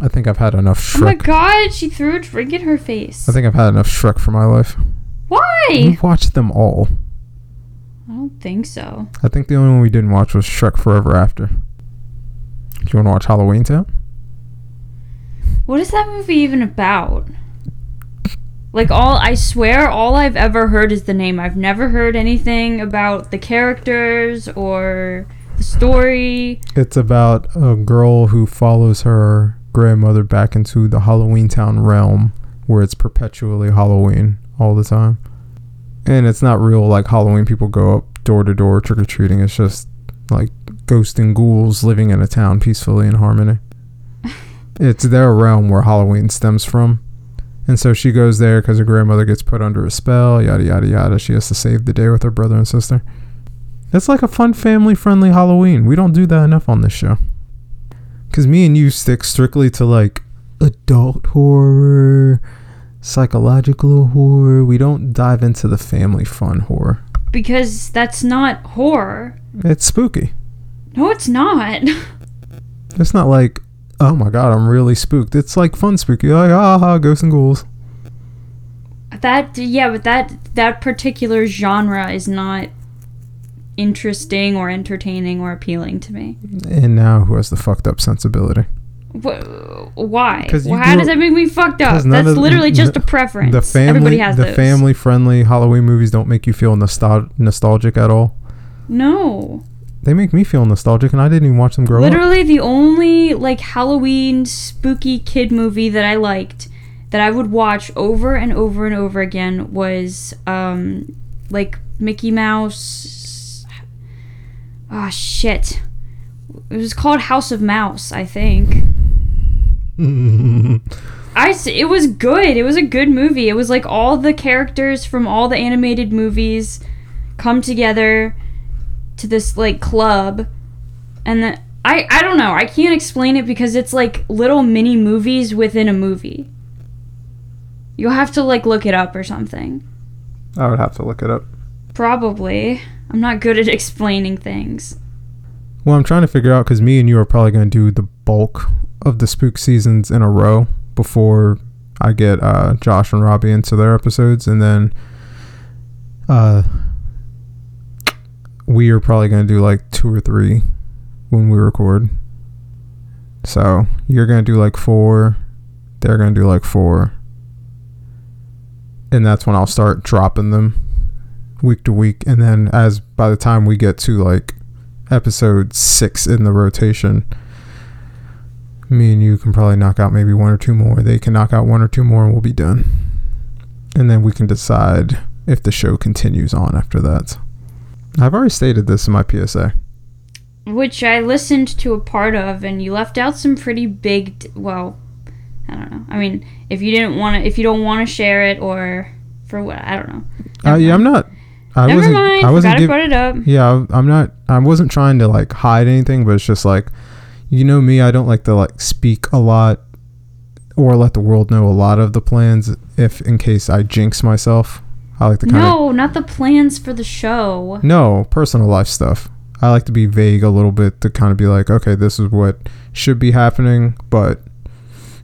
I think I've had enough Shrek. Oh my god, she threw a drink in her face. I think I've had enough Shrek for my life. Why? We've watched them all. I don't think so. I think the only one we didn't watch was Shrek Forever After. Do you want to watch Halloween Town? What is that movie even about? Like all I swear all I've ever heard is the name. I've never heard anything about the characters or the story. It's about a girl who follows her grandmother back into the Halloween Town realm where it's perpetually Halloween all the time. And it's not real like Halloween people go up door to door trick or treating. It's just like ghosts and ghouls living in a town peacefully in harmony. it's their realm where Halloween stems from. And so she goes there because her grandmother gets put under a spell, yada, yada, yada. She has to save the day with her brother and sister. It's like a fun family friendly Halloween. We don't do that enough on this show. Because me and you stick strictly to like adult horror, psychological horror. We don't dive into the family fun horror. Because that's not horror. It's spooky. No, it's not. It's not like, oh my god, I'm really spooked. It's like fun spooky. Like, ah, ha, ghosts and ghouls. that yeah, but that that particular genre is not interesting or entertaining or appealing to me. And now who has the fucked up sensibility? Wh- why? 'Cause you Well, how grew does that make me fucked up? That's of- literally just a preference. The family, Everybody has the those. family friendly Halloween movies don't make you feel nostal- nostalgic at all. No. They make me feel nostalgic, and I didn't even watch them grow up. Literally the only like Halloween spooky kid movie that I liked that I would watch over and over and over again was um like Mickey Mouse Ah shit. It was called House of Mouse, I think. I it was good. It was a good movie. It was like all the characters from all the animated movies come together to this like club and the, I I don't know. I can't explain it because it's like little mini movies within a movie. You'll have to like look it up or something. I would have to look it up. Probably. I'm not good at explaining things. Well, I'm trying to figure out because me and you are probably going to do the bulk of the spook seasons in a row before I get uh, Josh and Robbie into their episodes, and then uh, we are probably going to do like two or three when we record. So you're going to do like four, they're going to do like four, and that's when I'll start dropping them week to week, and then as by the time we get to like episode six in the rotation, me and you can probably knock out maybe one or two more. They can knock out one or two more, and we'll be done. And then we can decide if the show continues on after that. I've already stated this in my PSA. Which I listened to a part of and you left out some pretty big d- well, I don't know. I mean, if you didn't want to if you don't want to share it or for what, I don't know. Uh, yeah, I'm not. I Never wasn't. mind. I wasn't put it up. Yeah, I'm not. I wasn't trying to like hide anything, but it's just like, you know me. I don't like to like speak a lot or let the world know a lot of the plans. If in case I jinx myself, I like to kind of No, not the plans for the show. no personal life stuff. I like to be vague a little bit to kind of be like, okay, this is what should be happening, but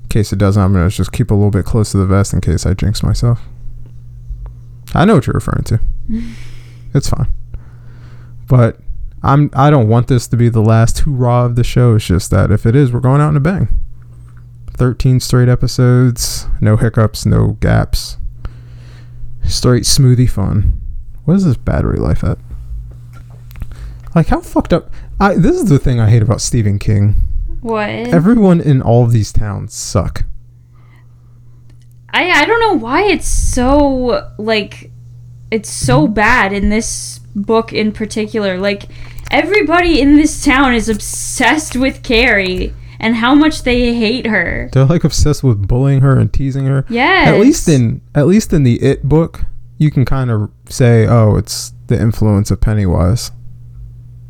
in case it doesn't, I'm gonna just keep a little bit close to the vest in case I jinx myself. I know what you're referring to. it's fine, but I'm I don't want this to be the last hoorah of the show. It's just that if it is, we're going out in a bang. Thirteen straight episodes, no hiccups, no gaps, straight smoothie fun. What is this battery life at? Like how fucked up. I this is the thing I hate about Stephen King. What? Everyone in all of these towns suck. I I don't know why it's so like it's so bad in this book in particular. Like everybody in this town is obsessed with Carrie and how much they hate her. They're like obsessed with bullying her and teasing her. Yeah. At least in at least in the It book, you can kind of say, "Oh, it's the influence of Pennywise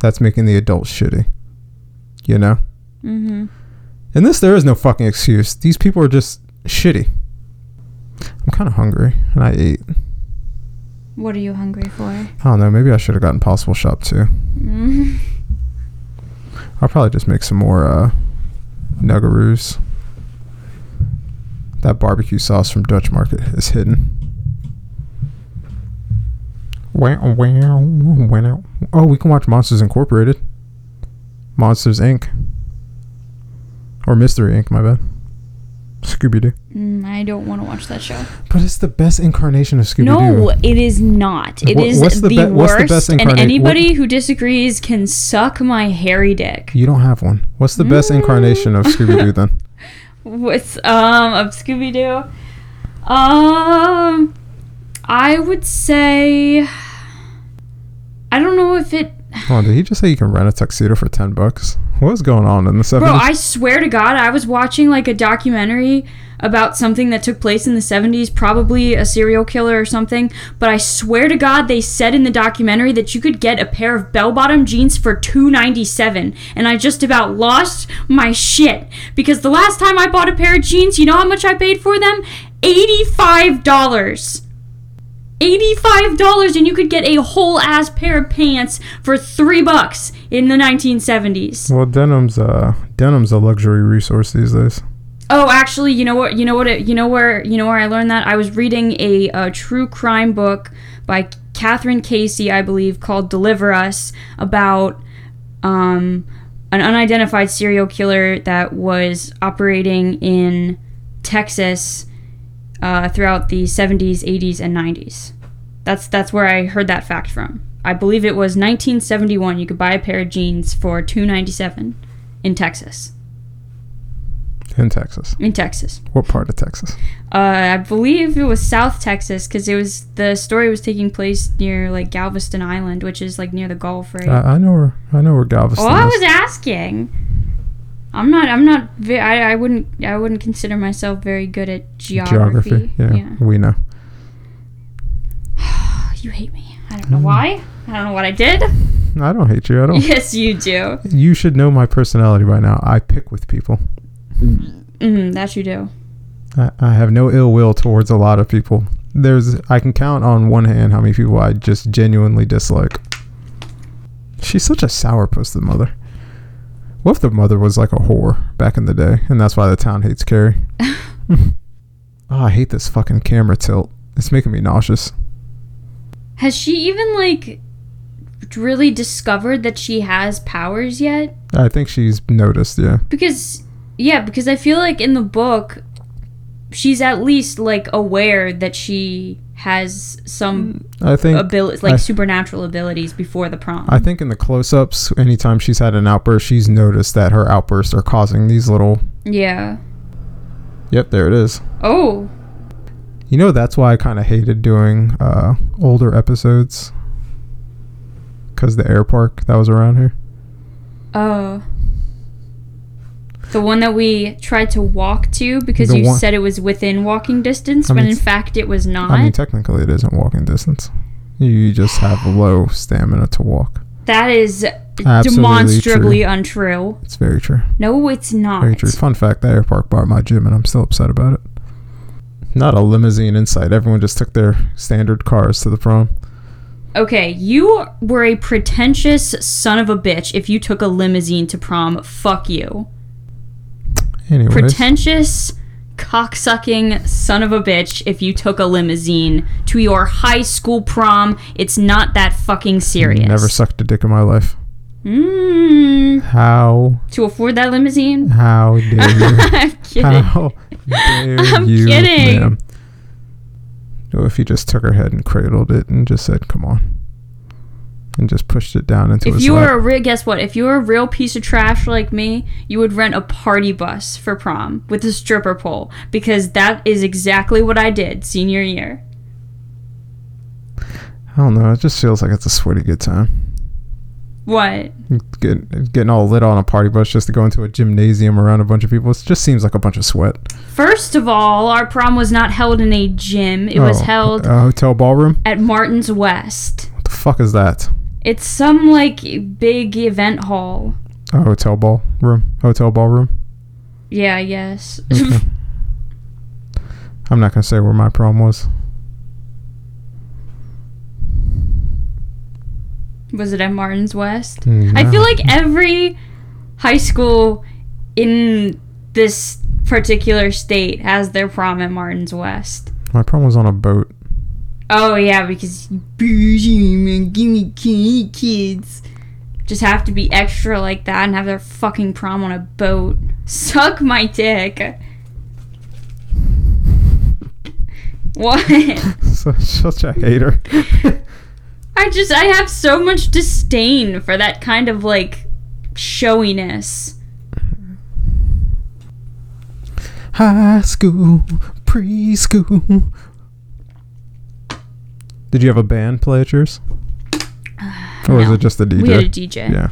that's making the adults shitty." You know. Mm-hmm. In this, there is no fucking excuse. These people are just shitty. I'm kind of hungry, and I ate. What are you hungry for? I don't know. Maybe I should have gotten Possible Shop too. Mm. I'll probably just make some more uh, Nuggaroos. That barbecue sauce from Dutch Market is hidden. Wow, wow, wow. Oh, we can watch Monsters Incorporated. Monsters Inc. Or Mystery Inc., my bad. Scooby Doo. Mm, I don't want to watch that show. But it's the best incarnation of Scooby Doo. No, it is not. It What- is the the, be- the worst, best and anybody who disagrees can suck my hairy dick. You don't have one. What's the best Mm. incarnation of Scooby Doo then? What's um of Scooby Doo? Um, I would say. I don't know if it. Oh, did he just say you can rent a tuxedo for 10 bucks? What's going on in the 70s? Bro, I swear to God, I was watching like a documentary about something that took place in the 70s, probably a serial killer or something. But I swear to God, they said in the documentary that you could get a pair of bell bottom jeans for $2.97. And I just about lost my shit. Because the last time I bought a pair of jeans, you know how much I paid for them? $85. $85 and you could get a whole ass pair of pants for 3 bucks in the 1970s. Well, denim's uh denim's a luxury resource these days. Oh, actually, you know what? You know what? It, you know where? You know where I learned that? I was reading a, a true crime book by Kathryn Casey, I believe, called "Deliver Us," about um, an unidentified serial killer that was operating in Texas uh, throughout the 70s, 80s, and 90s. That's that's where I heard that fact from. I believe it was 1971. You could buy a pair of jeans for 2.97 in Texas. In Texas. In Texas. What part of Texas? Uh, I believe it was South Texas because it was the story was taking place near like Galveston Island, which is like near the Gulf, right? I, I know where I know where Galveston is. well, I was asking. I'm not. I'm not. I, I wouldn't. I wouldn't consider myself very good at geography. Geography. Yeah, we know. You hate me. I don't know why. I don't know what I did. I don't hate you. I don't. Yes, you do. You should know my personality by now. I pick with people. Mm, that you do. I, I have no ill will towards a lot of people. There's I can count on one hand how many people I just genuinely dislike. She's such a sourpuss, the mother. What if the mother was like a whore back in the day, and that's why the town hates Carrie? oh, I hate this fucking camera tilt. It's making me nauseous. Has she even like really discovered that she has powers yet? I think she's noticed, yeah. Because yeah, because I feel like in the book she's at least like aware that she has some I think abilities like I- supernatural abilities before the prom. I think in the close-ups, anytime she's had an outburst, she's noticed that her outbursts are causing these little. yeah. Yep, there it is. Oh. You know, that's why I kind of hated doing uh, older episodes. Because the air park that was around here. Oh. The one that we tried to walk to because The you one- said it was within walking distance, I when mean, in it's- fact it was not. I mean, technically, it isn't walking distance. You just have low stamina to walk. that is Absolutely demonstrably true. untrue. It's very true. No, it's not. Very true. Fun fact: the air park bought my gym, and I'm still upset about it. Not a limousine in sight. Everyone just took their standard cars to the prom. Okay, you were a pretentious son of a bitch if you took a limousine to prom. Fuck you. Anyways, Pretentious, cocksucking son of a bitch if you took a limousine to your high school prom. It's not that fucking serious. never sucked a dick in my life. Mm, How? to afford that limousine? How dare you? I'm kidding. How dare I'm you, kidding. ma'am? Or if you just took her head and cradled it and just said, "Come on." And just pushed it down into If you lap. were a real, guess what? If you were a real piece of trash like me, you would rent a party bus for prom with a stripper pole because that is exactly what I did senior year. I don't know. It just feels like it's a sweaty good time. What? Get, getting all lit on a party bus just to go into a gymnasium around a bunch of people. It just seems like a bunch of sweat. First of all, our prom was not held in a gym. It was Oh, held a hotel ballroom. at Martin's West. What the fuck is that? It's some like big event hall. A hotel ballroom. Hotel ballroom. Yeah, I guess. Okay. I'm not gonna say where my prom was. was it at Martin's West? Mm, I feel like every high school in this particular state has their prom at Martin's West. my prom was on a boat. Oh yeah, because bougie man, give me kid- kids just have to be extra like that and have their fucking prom on a boat. Suck my dick. What? So, such a hater. I just I have so much disdain for that kind of like showiness. High school, preschool. Did you have a band play at yours? Or was No. it just a DJ? We had a DJ. Yeah.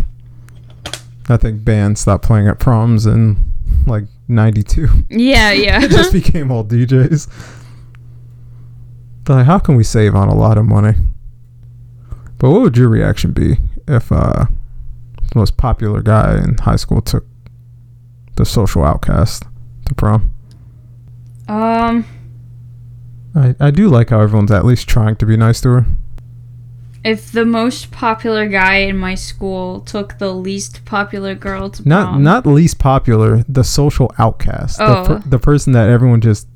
I think bands stopped playing at proms in like 92. Yeah, yeah. it just became all DJs. But like, how can we save on a lot of money? But what would your reaction be if uh, the most popular guy in high school took the social outcast to prom? um, I, I do like how everyone's at least trying to be nice to her. if the most popular guy in my school took the least popular girl to Not prom, not least popular, the social outcast, Oh. the, per, the person that everyone just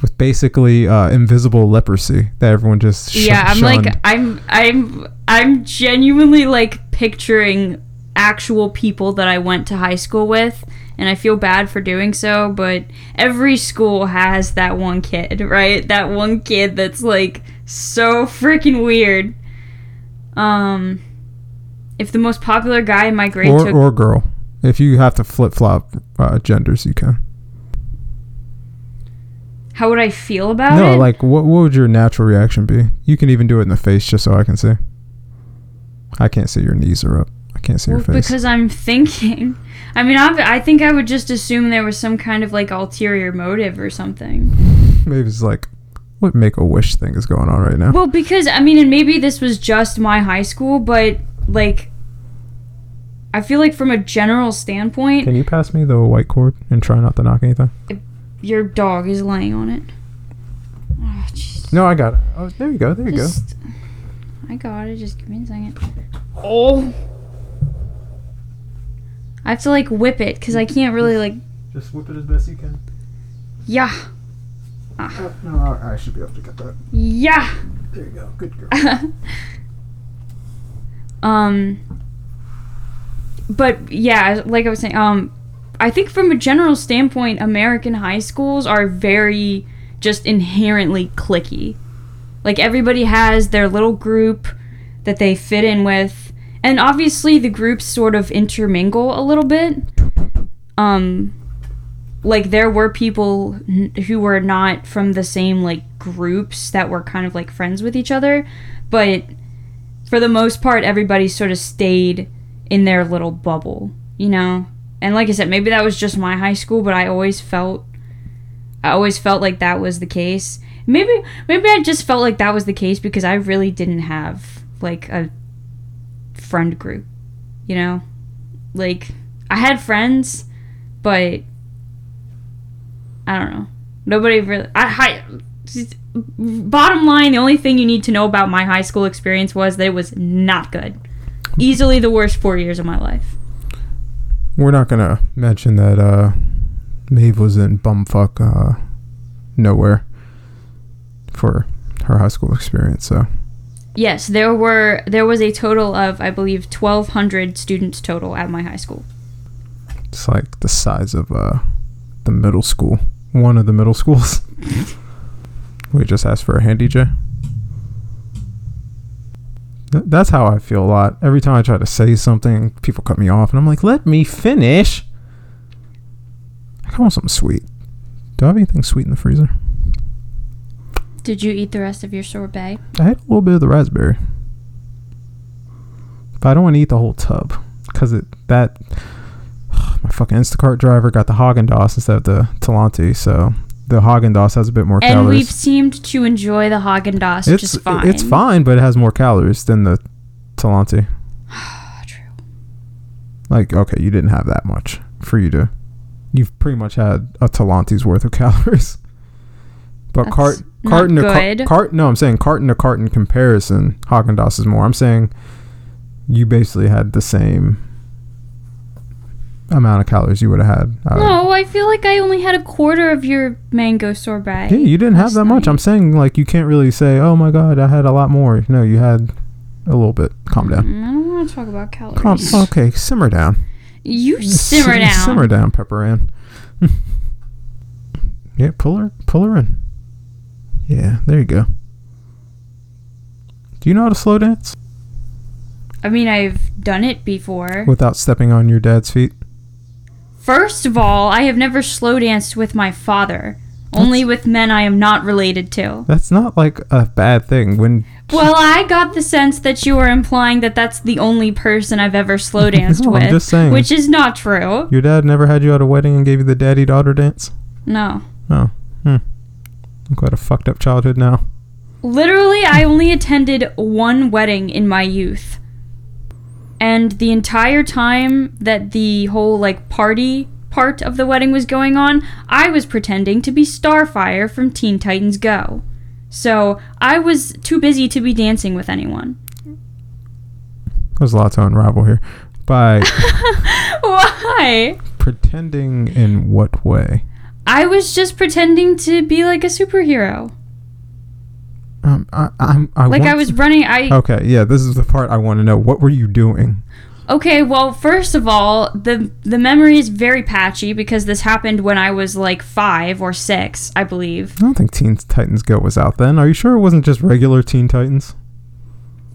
with basically uh, invisible leprosy that everyone just shun- yeah, I'm shunned. like I'm I'm I'm genuinely like picturing actual people that I went to high school with and I feel bad for doing so, but every school has that one kid, right? That one kid that's like so freaking weird. Um if the most popular guy in my grade or took or girl. If you have to flip flop uh, genders, you can. how would I feel about no, it? No, like what what would your natural reaction be? You can even do it in the face just so I can see. I can't see your knees are up. I can't see Well, your face. because I'm thinking. I mean, I, I think I would just assume there was some kind of like ulterior motive or something. Maybe it's like what make a wish thing is going on right now. Well, because I mean, and maybe this was just my high school, but like, I feel like from a general standpoint, Can you pass me the white cord and try not to knock anything? your dog is laying on it. Oh. No, I got it. Oh, there you go. There you go. I got it. Just give me a second. Oh. I have to like whip it because I can't really like. Just whip it as best you can. Yeah. no, I, I should be able to get that. Yeah. There you go. Good girl. um but yeah like i was saying um i think from a general standpoint american high schools are very just inherently clicky like everybody has their little group that they fit in with and obviously the groups sort of intermingle a little bit um like there were people who were not from the same like groups that were kind of like friends with each other but for the most part, everybody sort of stayed in their little bubble, you know? And like I said, maybe that was just my high school, but I always felt I always felt like that was the case. Maybe maybe I just felt like that was the case because I really didn't have like a friend group, you know? Like I had friends, but I don't know. Nobody really I, I bottom line, the only thing you need to know about my high school experience was that it was not good. Easily the worst four years of my life. We're not gonna mention that uh, Maeve was in bumfuck uh, nowhere for her high school experience. So Yes, there were there was a total of I believe twelve hundred students total at my high school. it's like the size of uh, the middle school, one of the middle schools. we just asked for a handy J. Th- That's how I feel a lot. Every time I try to say something, people cut me off, and I'm like, "Let me finish." I want something sweet. Do I have anything sweet in the freezer? Did you eat the rest of your sorbet? I had a little bit of the raspberry, but I don't want to eat the whole tub because it that my fucking Instacart driver got the Haagen Dazs instead of the Talenti, so the Haagen Dazs has a bit more calories. And we've seemed to enjoy the Haagen Dazs It's just fine. it's fine, but it has more calories than the Talenti. True. Like, okay, you didn't have that much for you to. You've pretty much had a Talenti's worth of calories. But That's cart not carton to good. car- no, I'm saying carton to carton comparison, Haagen Dazs is more. I'm saying you basically had the same amount of calories you would have had. of- No, I feel like I only had a quarter of your mango sorbet. Yeah, you didn't have that much. night. I'm saying like you can't really say, "Oh my god, I had a lot more." No, you had a little bit. Calm down. Mm, I don't want to talk about Calm. calories. Okay, simmer down. You simmer Sim- down. Simmer down, Pepper Ann. yeah, pull her, pull her in. Yeah, there you go. Do you know how to slow dance I mean, I've done it before. without stepping on your dad's feet? First of all, I have never slow danced with my father. Only with men I am not related to. That's not like a bad thing. When Well, I got the sense that you were implying that that's the only person I've ever slow danced No, I'm with, just saying. which is not true. your dad never had you at a wedding and gave you the daddy daughter dance. No. Oh, hmm. I'm quite a fucked up childhood now. Literally, I only attended one wedding in my youth. And the entire time that the whole like party part of the wedding was going on, I was pretending to be Starfire from Teen Titans Go. So, I was too busy to be dancing with anyone. There's a lot to unravel here. By Why? pretending in what way? I was just pretending to be like a superhero. Um, I, I'm. I Like I was to- running I Okay, yeah, this is the part I want to know. What were you doing? Okay, well, first of all, the the memory is very patchy because this happened when I was like 5 or 6, I believe. I don't think Teen Titans Go was out then. Are you sure it wasn't just regular Teen Titans?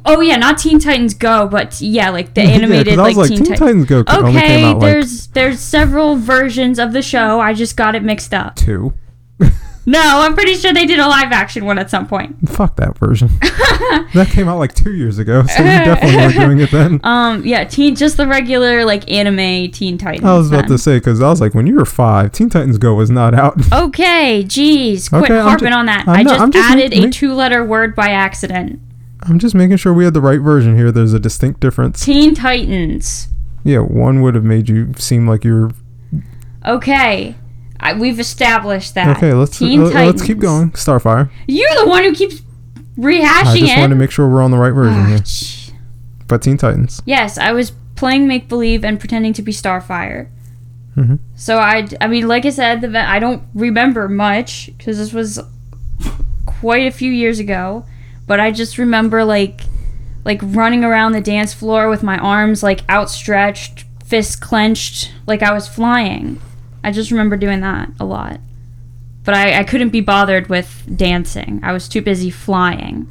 Oh yeah, not Teen Titans Go, but yeah, like the Yeah, animated I was like, like, Teen, Teen Titans. Titans Go c- only came Okay, out like there's there's several versions of the show. I just got it mixed up. two. No, I'm pretty sure they did a live action one at some point. Fuck that version. that came out like two years ago, so you definitely weren't doing it then. Um, yeah, teen just the regular like anime Teen Titans. I was about then. to say because I was like, when you were five, Teen Titans Go was not out. Okay, jeez, quit Okay, harping on that. I'm I just I'm just a two-letter word by accident. I'm just making sure we had the right version here. There's a distinct difference. Teen Titans. Yeah, one would have made you seem like you're Okay, I, we've established that. okay. Let's Teen uh, let's keep going. Starfire. You're the one who keeps rehashing it. I just it. wanted to make sure we're on the right version Ah, here. ch- But Teen Titans. yes, I was playing make believe and pretending to be Starfire. Mhm. So I, I mean, like I said, the, I don't remember much because this was quite a few years ago. But I just remember like, like running around the dance floor with my arms like outstretched, fists clenched, like I was flying. I just remember doing that a lot. But I, I couldn't be bothered with dancing. I was too busy flying.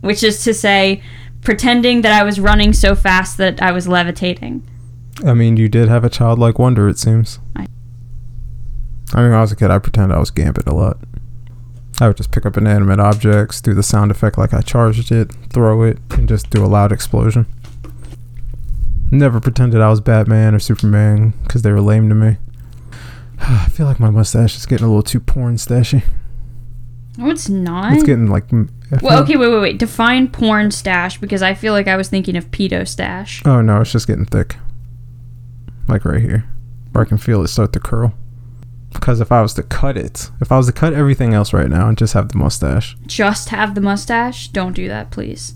Which is to say, pretending that I was running so fast that I was levitating. I mean, you did have a childlike wonder. It seems. I- I mean, when I was a kid, I pretended I was Gambit a lot. I would just pick up inanimate objects, do the sound effect like I charged it, throw it, and just do a loud explosion. Never pretended I was Batman or Superman because they were lame to me. I feel like my mustache is getting a little too porn stashy. No, it's not. It's getting like. well, okay, wait, wait, wait. Define porn stash because I feel like I was thinking of pedo stash. Oh no, it's just getting thick. Like right here. Where I can feel it start to curl. Because if I was to cut it, if I was to cut everything else right now and just have the mustache, Just have the mustache. Don't do that, please.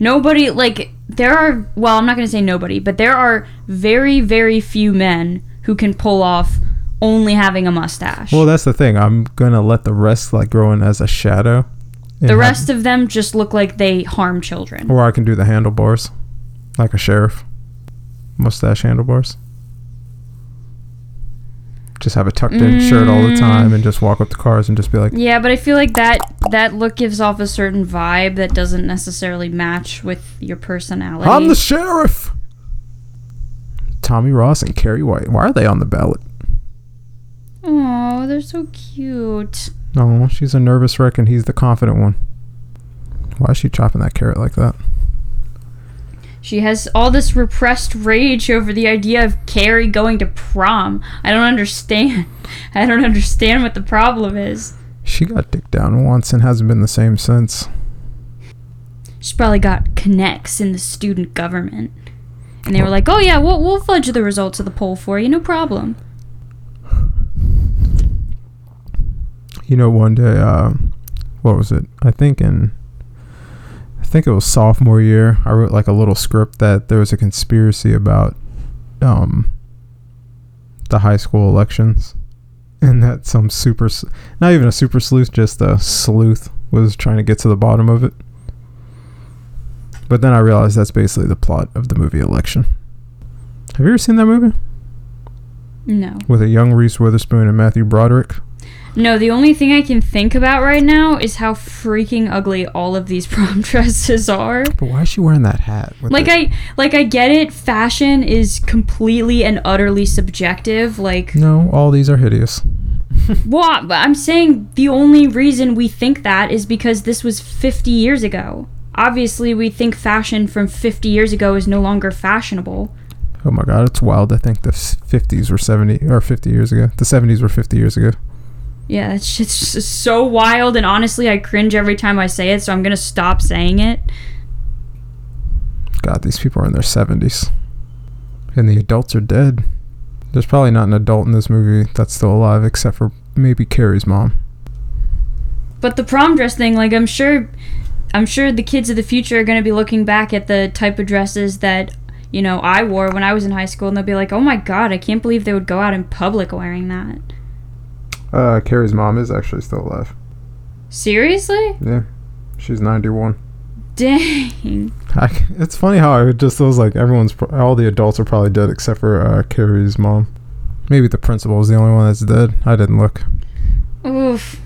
Nobody like there are. Well, I'm not gonna say nobody, but there are very, very few men who can pull off only having a mustache. well, that's the thing. I'm gonna let the rest like grow in as a shadow. and the have- rest of them just look like they harm children. or I can do the handlebars, like a sheriff, mustache handlebars. Just have a tucked in shirt all the Mm. time and just walk up to cars and just be like, Yeah, but I feel like that that look gives off a certain vibe that doesn't necessarily match with your personality. I'm the sheriff. Tommy Ross and Carrie White. Why are they on the ballot? Oh, they're so cute. No, she's a nervous wreck and he's the confident one. Why is she chopping that carrot like that? She has all this repressed rage over the idea of Carrie going to prom. I don't understand. I don't understand what the problem is. She got dicked down once and hasn't been the same since. She's probably got connects in the student government. And they were like, oh yeah, we'll, we'll fudge the results of the poll for you, no problem. You know, one day, uh, what was it? I think in, think it was sophomore year. I wrote like a little script that there was a conspiracy about, um, the high school elections, and that some super, not even a super sleuth, just a sleuth was trying to get to the bottom of it. But then I realized that's basically the plot of the movie Election. Have you ever seen that movie No. with a young Reese Witherspoon and Matthew Broderick? No, the only thing I can think about right now is how freaking ugly all of these prom dresses are. But why is she wearing that hat? Like the- I like I get it, fashion is completely and utterly subjective. Like No, all these are hideous. But I'm saying the only reason we think that is because this was 50 years ago. Obviously, we think fashion from 50 years ago is no longer fashionable. Oh my god, it's wild. I think the 50s were 70 or 50 years ago. The 70s were 50 years ago. Yeah, that shit's just so wild, and honestly, I cringe every time I say it, so I'm gonna stop saying it. God, these people are in their 70s. And the adults are dead. There's probably not an adult in this movie that's still alive except for maybe Carrie's mom. But the prom dress thing, like I'm sure I'm sure the kids of the future are going to be looking back at the type of dresses that, you know, I wore when I was in high school and they'll be like, "Oh my god, I can't believe they would go out in public wearing that." Uh, Carrie's mom is actually still alive. Seriously? Yeah. She's 91. Dang. I c it's funny how it just feels like everyone's, pro- all the adults are probably dead except for uh, Carrie's mom. Maybe the principal is the only one that's dead. I didn't look. Oof.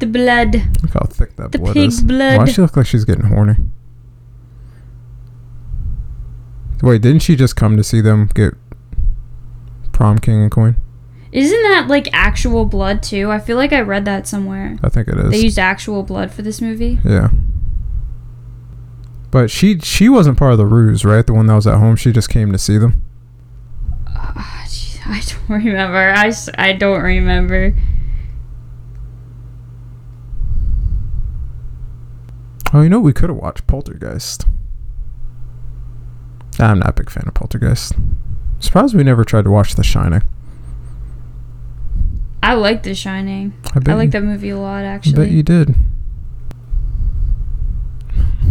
The blood. Look how thick that The blood pig is. blood. Why does she look like she's getting horny? Wait, didn't she just come to see them get prom king and queen? Isn't that like actual blood too? I feel like I read that somewhere. I think it is. They used actual blood for this movie. yeah. But she she wasn't part of the ruse, right? The one that was at home. She just came to see them. Gee, I don't remember. I, I don't remember. Oh, you know we could have watched Poltergeist. I'm not a big fan of Poltergeist. Surprised we never tried to watch The Shining. I like The Shining. I bet I like you, that movie a lot, actually. I bet you did.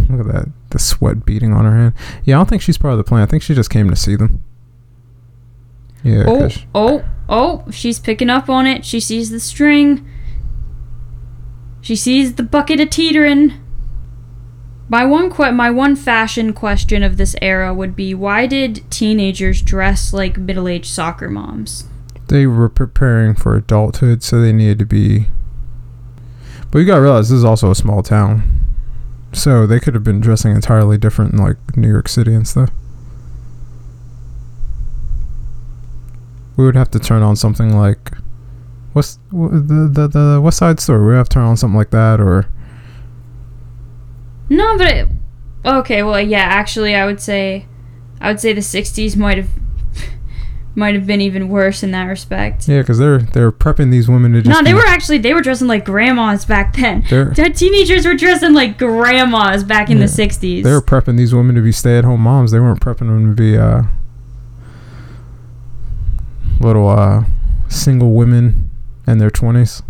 Look at that. The sweat beating on her hand. Yeah, I don't think she's part of the plan. I think she just came to see them. Yeah, oh, oh, oh! She's picking up on it. She sees the string. She sees the bucket of teetering. My one que- my one fashion question of this era would be why did teenagers dress like middle-aged soccer moms? They were preparing for adulthood, so they needed to be. But you gotta realize this is also a small town, so they could have been dressing entirely different in like New York City and stuff. We would have to turn on something like, what's wh- the the the West Side Story? We have to turn on something like that, or No, but it, okay, well, yeah, actually, I would say, I would say the '60s might have, might have been even worse in that respect. yeah, because they're they're prepping these women to just. No, they were actually they were dressing like grandmas back then. They're The teenagers were dressing like grandmas back in Yeah. the '60s. they were prepping these women to be stay-at-home moms. They weren't prepping them to be uh little uh single women in their twenties.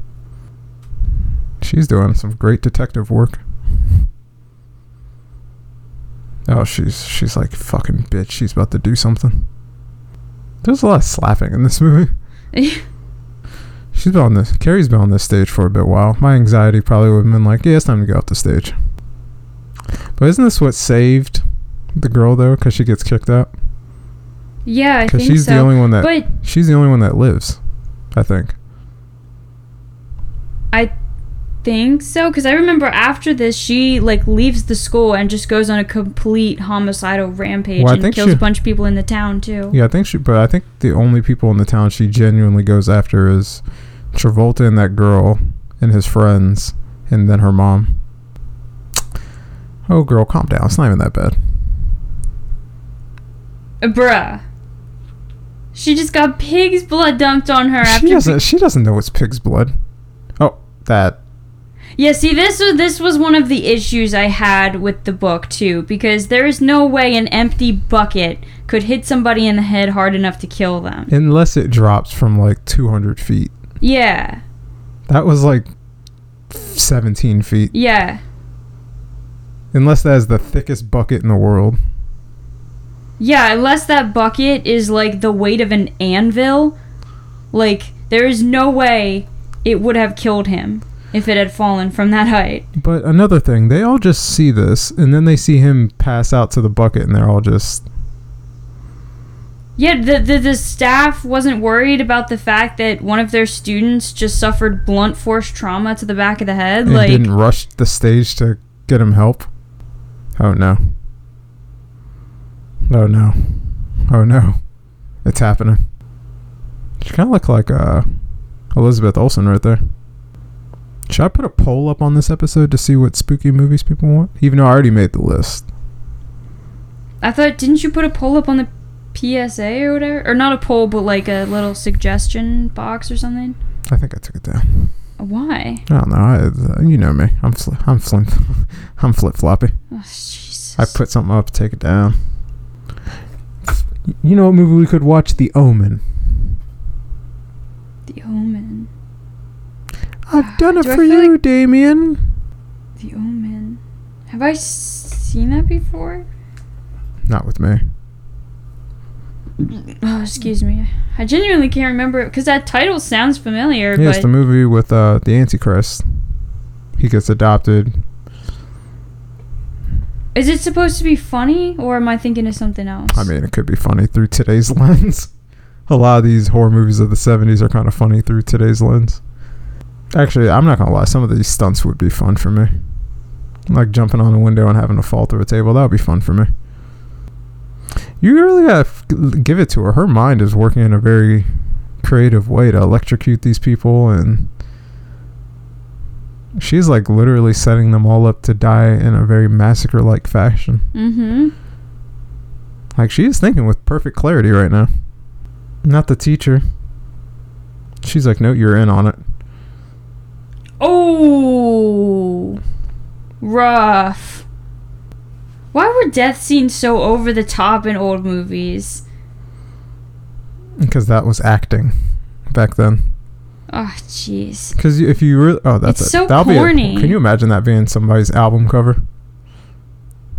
She's doing some great detective work. Oh, she's she's like fucking bitch. She's about to do something. There's a lot of slapping in this movie. She's been on this. Carrie's been on this stage for a bit while. My anxiety probably would have been like, yeah, it's time to go off the stage. But isn't this what saved the girl though? Because she gets kicked out. yeah, I Because think she's so. the only one that but she's the only one that lives. I think. I think so because I remember after this she like leaves the school and just goes on a complete homicidal rampage Well, and kills she- a bunch of people in the town too. Yeah, I think she. But I think the only people in the town she genuinely goes after is Travolta and that girl and his friends, and then her mom. Oh, girl, calm down. It's not even that bad. Uh, Bruh. She just got pig's blood dumped on her after. She doesn't. She doesn't know it's pig's blood. Oh, that. Yeah, see, this was this was one of the issues I had with the book too, because there is no way an empty bucket could hit somebody in the head hard enough to kill them. Unless it drops from like 200 feet. Yeah, That was like 17 feet. yeah, Unless that is the thickest bucket in the world. yeah. Unless that bucket is like the weight of an anvil, like there is no way it would have killed him if it had fallen from that height. But another thing, they all just see this, and then they see him pass out to the bucket, and they're all just. Yeah, the, the the staff wasn't worried about the fact that one of their students just suffered blunt force trauma to the back of the head. and like, didn't rush the stage to get him help. Oh no. Oh no. Oh no. It's happening. She kind of look like uh, Elizabeth Olsen right there. Should I put a poll up on this episode to see what spooky movies people want? Even though I already made the list. I thought, didn't you put a poll up on the PSA or whatever? Or not a poll, but like a little suggestion box or something? I think I took it down. Why? I don't know. I, uh, you know me. I'm fl- I'm flim- I'm flip floppy. Oh, Jesus. I put something up, take it down. You know what movie we could watch? The Omen. The Omen. I've done it Do for you, like- Damien. The Omen. Have I seen that before? Not with me. Oh, excuse me. I genuinely can't remember it because that title sounds familiar, Yeah, it's the movie with uh, the Antichrist. He gets adopted. is it supposed to be funny or am I thinking of something else? I mean, it could be funny through today's lens. A lot of these horror movies of the 70s are kind of funny through today's lens. Actually, I'm not going to lie. Some of these stunts would be fun for me. Like jumping on a window and having to fall through a table. That would be fun for me. You really got to give it to her. Her mind is working in a very creative way to electrocute these people and she's like literally setting them all up to die in a very massacre like fashion. mm-hmm. Like she is thinking with perfect clarity right now. Not the teacher. She's like, no, you're in on it. Oh, rough. Why were death scenes so over the top in old movies? Because that was acting back then. Oh, jeez. Because if you really, oh, that's It's it. so That'll corny. Be a, can you imagine that being somebody's album cover?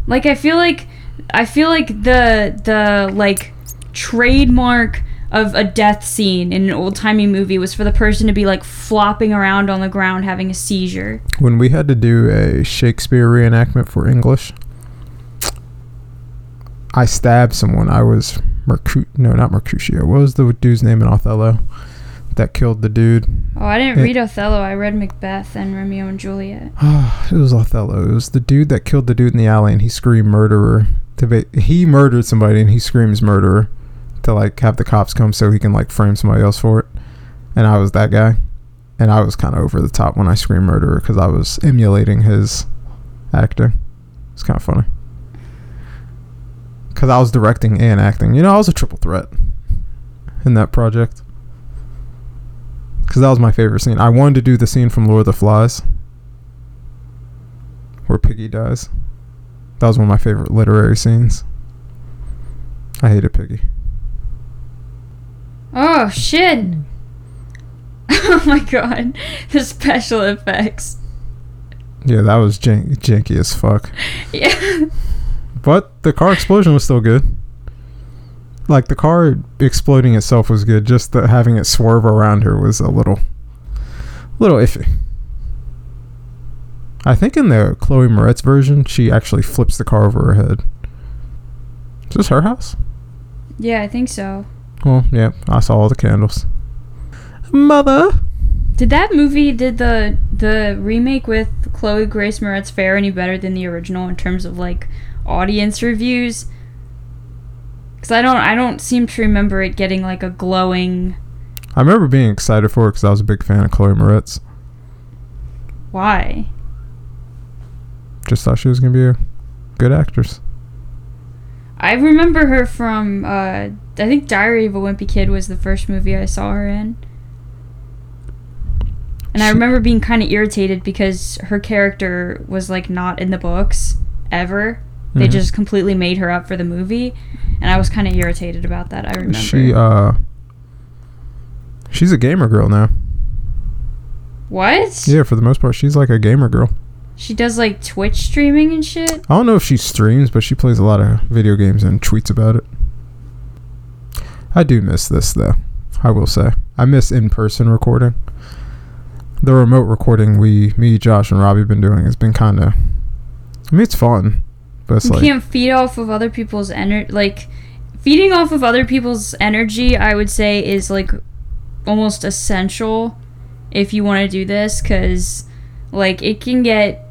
Like I feel like I feel like the the like trademark of a death scene in an old timey movie was for the person to be like flopping around on the ground having a seizure. When we had to do a Shakespeare reenactment for English, I stabbed someone. I was Mercu- no, not Mercutio. What was the dude's name in Othello that killed the dude? Oh, I didn't Yeah. read Othello. I read Macbeth and Romeo and Juliet. it was Othello. It was the dude that killed the dude in the alley, and he screamed murderer. He murdered somebody, and he screams murderer to like have the cops come so he can like frame somebody else for it. And I was that guy, and I was kind of over the top when I screamed murderer because I was emulating his acting. It's kind of funny because I was directing and acting. You know, I was a triple threat in that project because that was my favorite scene. I wanted to do the scene from Lord of the Flies where Piggy dies. That was one of my favorite literary scenes. I hated Piggy. Oh shit! oh my god, the special effects. Yeah, that was jank- janky as fuck. Yeah. But the car explosion was still good. Like the car exploding itself was good. Just the, having it swerve around her was a little, little iffy. I think in the Chloe Moretz version, she actually flips the car over her head. Is this her house? Yeah, I think so. Well, yeah, I saw all the candles. Mother. Did that movie, did the the remake with Chloe Grace Moretz fare any better than the original in terms of like audience reviews? Because I don't, I don't seem to remember it getting like a glowing. I remember being excited for it because I was a big fan of Chloe Moretz. Why? Just thought she was gonna be a good actress. I remember her from. Uh, I think Diary of a Wimpy Kid was the first movie I saw her in. And I remember being kind of irritated because her character was like not in the books ever. They Mhm. just completely made her up for the movie, and I was kind of irritated about that. I remember. She uh. She's a gamer girl now. what? Yeah, for the most part, she's like a gamer girl. She does like Twitch streaming and shit. I don't know if she streams, but she plays a lot of video games and tweets about it. I do miss this though. I will say. I miss in-person recording. The remote recording we, me, Josh, and Robby have been doing has been kind of. I mean, it's fun, but it's You like can't feed off of other people's energy. Like feeding off of other people's energy, I would say is like almost essential if you want to do this, because like it can get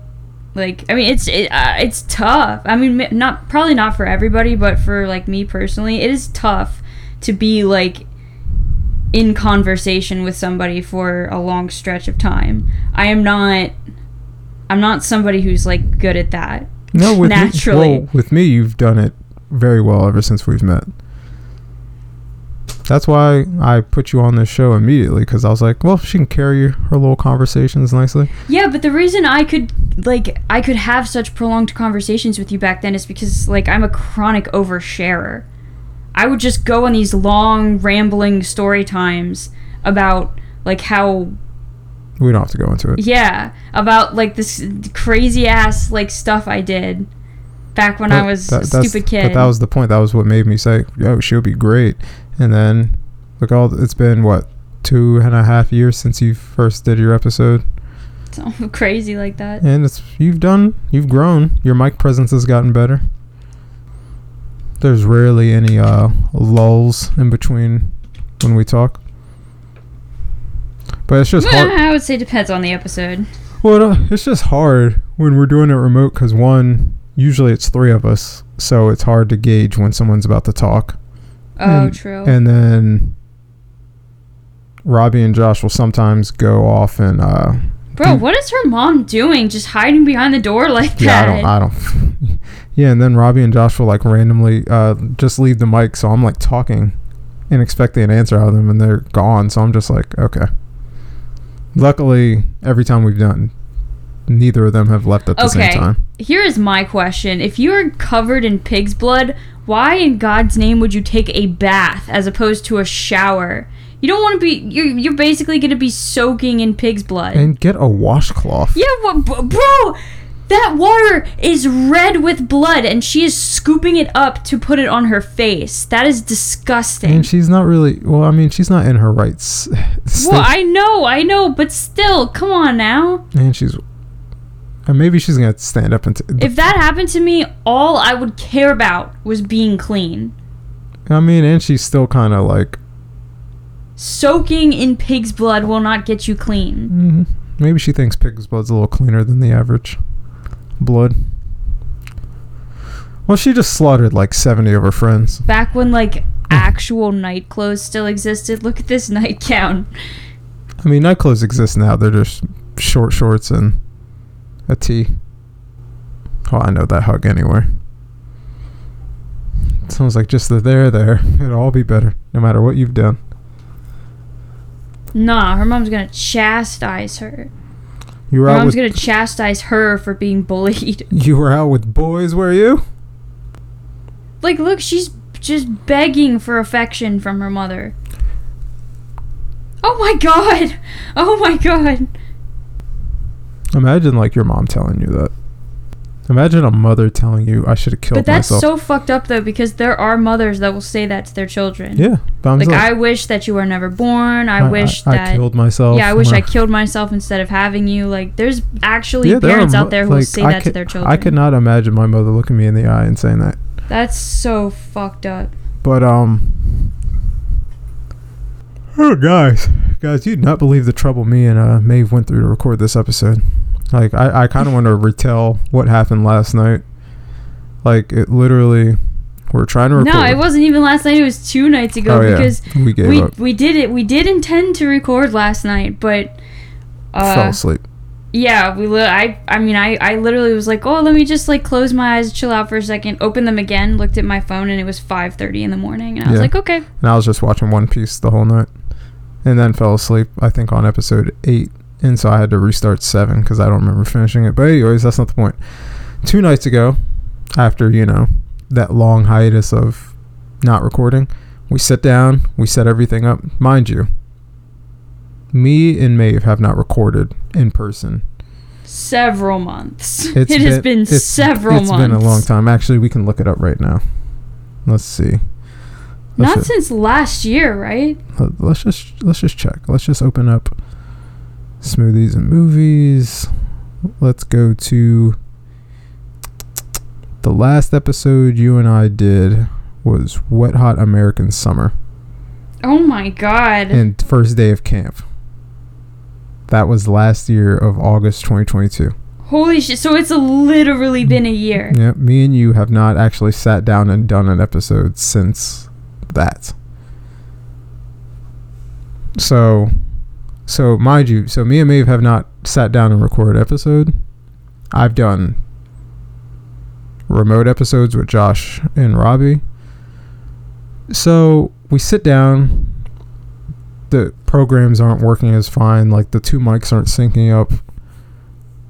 like I mean it's it, uh, it's tough. I mean not probably not for everybody, but for like me personally, it is tough to be like in conversation with somebody for a long stretch of time. I am not I'm not somebody who's like good at that. no with naturally. Me, well, with me, you've done it very well ever since we've met. That's why I put you on this show immediately because I was like, well, she can carry her little conversations nicely. Yeah, but the reason I could like I could have such prolonged conversations with you back then is because like I'm a chronic oversharer. I would just go on these long rambling story times about like how We don't have to go into it. yeah, about like this crazy ass like stuff I did back when I was that- a stupid kid. But that was the point. That was what made me say, "Yo, she'll be great." And then, look, all it's been what two and a half years since you first did your episode, so crazy like that. and it's you've done, you've grown. Your mic presence has gotten better. There's rarely any uh, lulls in between when we talk. But it's just hard. I would say depends on the episode. Well, uh, it's just hard when we're doing it remote because one, usually it's three of us, so it's hard to gauge when someone's about to talk. Oh, And- true. And then Robby and Josh will sometimes go off and uh Bro, what is her mom doing? Just hiding behind the door like yeah, that? Yeah, I don't I don't Yeah, and then Robby and Josh will like randomly uh just leave the mic so I'm like talking and expecting an answer out of them and they're gone, so I'm just like, okay. Luckily, every time we've done neither of them have left at the Okay. same time. Here is my question. If you are covered in pig's blood, why in God's name would you take a bath as opposed to a shower? You don't want to be you're you're basically going to be soaking in pig's blood. And get a washcloth. yeah, what bro, bro, that water is red with blood and she is scooping it up to put it on her face. That is disgusting. And she's not really well, I mean, she's not in her rights. well, I know, I know, but still, come on now. and she's and maybe she's gonna stand up and t- If that happened to me, all I would care about was being clean. I mean, and she's still kind of like Soaking in pig's blood will not get you clean. mhm. maybe she thinks pig's blood's a little cleaner than the average blood. Well, she just slaughtered like 70 of her friends. Back when like actual night clothes still existed, look at this nightgown. I mean, night clothes exist now. They're just short shorts and a tee. Oh, I know that hug anywhere. Sounds like just the there, there. It'll all be better, no matter what you've done. Nah, her mom's gonna chastise her. You were Her out mom's with gonna chastise her for being bullied. you were out with boys, were you? Like, look, she's just begging for affection from her mother. Oh my god! Oh my god! Imagine like your mom telling you that. Imagine a mother telling you I should have killed myself. But that's myself. so fucked up though, because there are mothers that will say that to their children. yeah, Like, like, I wish that you were never born. I, wish I, that. I killed myself. yeah, I wish I killed myself instead of having you. Like, there's actually Yeah, there are parents mo- out there who will like, say I that to their children. I could not imagine my mother looking me in the eye and saying that. That's so fucked up. But um, Oh, guys, guys, you'd not believe the trouble me and uh, Maeve went through to record this episode. Like, I, I kind of want to retell what happened last night. Like, it literally, we're trying to record. No, it wasn't even last night. It was two nights ago Oh, yeah. because we gave we up, we did it. We did intend to record last night, but uh, fell asleep. yeah, we. Li- I I mean, I I literally was like, oh, let me just like close my eyes, chill out for a second, open them again, looked at my phone, and it was five thirty in the morning, and I was Yeah. like, okay, And I was just watching One Piece the whole night, and then fell asleep. I think on episode eight, and so I had to restart seven because I don't remember finishing it. But anyways, that's not the point. Two nights ago, after you know that long hiatus of not recording, we sit down, we set everything up. Mind you, me and Maeve have not recorded in person. several months. It's it has been it's- several It's months. It's been a long time. Actually, we can look it up right now. Let's see. Let's Not since last year, right? let's just let's just check. Let's just open up smoothies and movies. Let's go to the last episode you and I did was Wet Hot American Summer Oh my god. and first day of camp. That was last year of August 2022. Holy shit. So it's literally mm. been a year. Yep, me and you have not actually sat down and done an episode since that. So, so mind you, so me and Maeve have not sat down and recorded episode. I've done remote episodes with Josh and Robby. So we sit down. The programs aren't working as fine. Like the two mics aren't syncing up,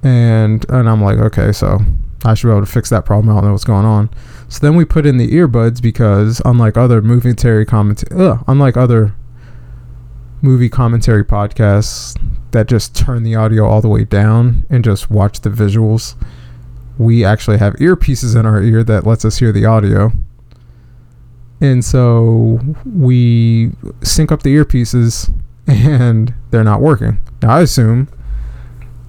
and and I'm like, okay, so I should be able to fix that problem. I don't know what's going on. So then we put in the earbuds because unlike other movie commentary, unlike other movie commentary podcasts that just turn the audio all the way down and just watch the visuals, we actually have earpieces in our ear that lets us hear the audio. And so we sync up the earpieces and they're not working. Now I assume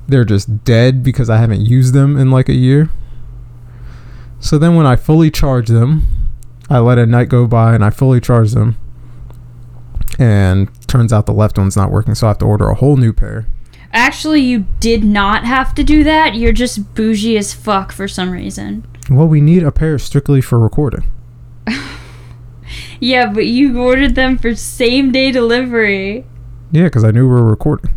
they're just dead because I haven't used them in like a year. So then when I fully charge them, I let a night go by and I fully charge them. And turns out the left one's not working, so I have to order a whole new pair. Actually, you did not have to do that. You're just bougie as fuck for some reason. Well, we need a pair strictly for recording. Yeah, but you ordered them for same day delivery. Yeah, because I knew we were recording.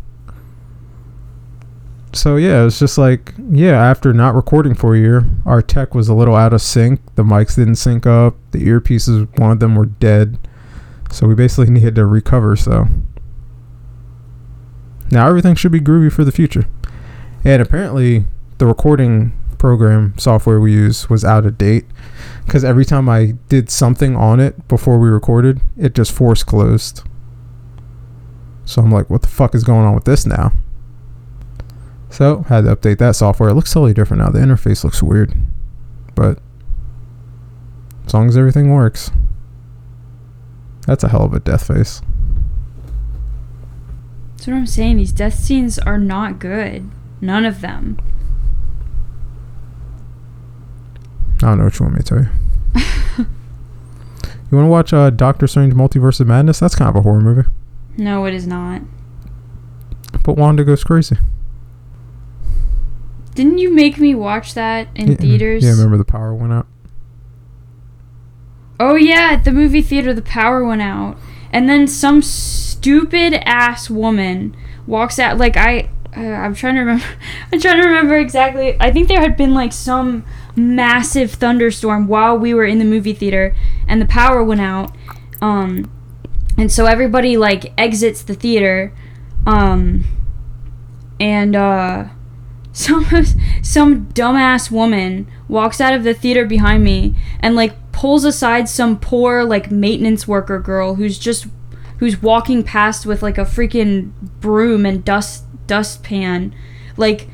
So yeah, it's just like yeah. After not recording for a year, our tech was a little out of sync. The mics didn't sync up. The earpieces, one of them were dead. So we basically needed to recover. So now everything should be groovy for the future. And apparently, the recording program software we use was out of date because every time I did something on it before we recorded, it just force closed. So I'm like, what the fuck is going on with this now? So had to update that software. It looks totally different now. The interface looks weird, but as long as everything works, that's a hell of a death face. That's what I'm saying. These death scenes are not good. None of them. I don't know what you want me to tell you. you want to watch uh, Doctor Strange Multiverse of Madness? That's kind of a horror movie. No, it is not. But Wanda goes crazy. Didn't you make me watch that in Yeah, theaters? Yeah, remember the power went out? Oh yeah, at the movie theater the power went out. And then some stupid ass woman walks out like I uh, I'm trying to remember I'm trying to remember exactly. I think there had been like some massive thunderstorm while we were in the movie theater and the power went out. Um and so everybody like exits the theater um and uh some some dumbass woman walks out of the theater behind me and like pulls aside some poor like maintenance worker girl who's just who's walking past with like a freaking broom and dust dustpan. Like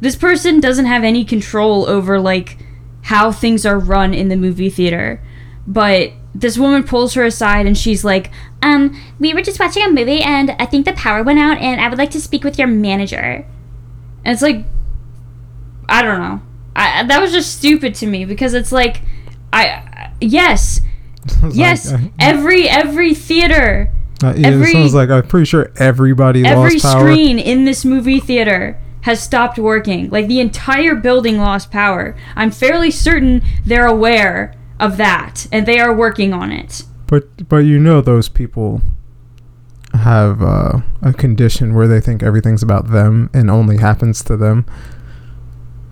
this person doesn't have any control over like how things are run in the movie theater. But this woman pulls her aside and she's like um we were just watching a movie and i think the power went out and i would like to speak with your manager. And it's like I don't know. I that was just stupid to me because it's like I yes, yes, like, uh, every every theater Uh, yeah, Every- it sounds like I'm pretty sure everybody Every lost power. screen in this movie theater has stopped working. Like the entire building lost power. I'm fairly certain they're aware of that and they are working on it. But but you know those people have uh, a condition where they think everything's about them and only happens to them.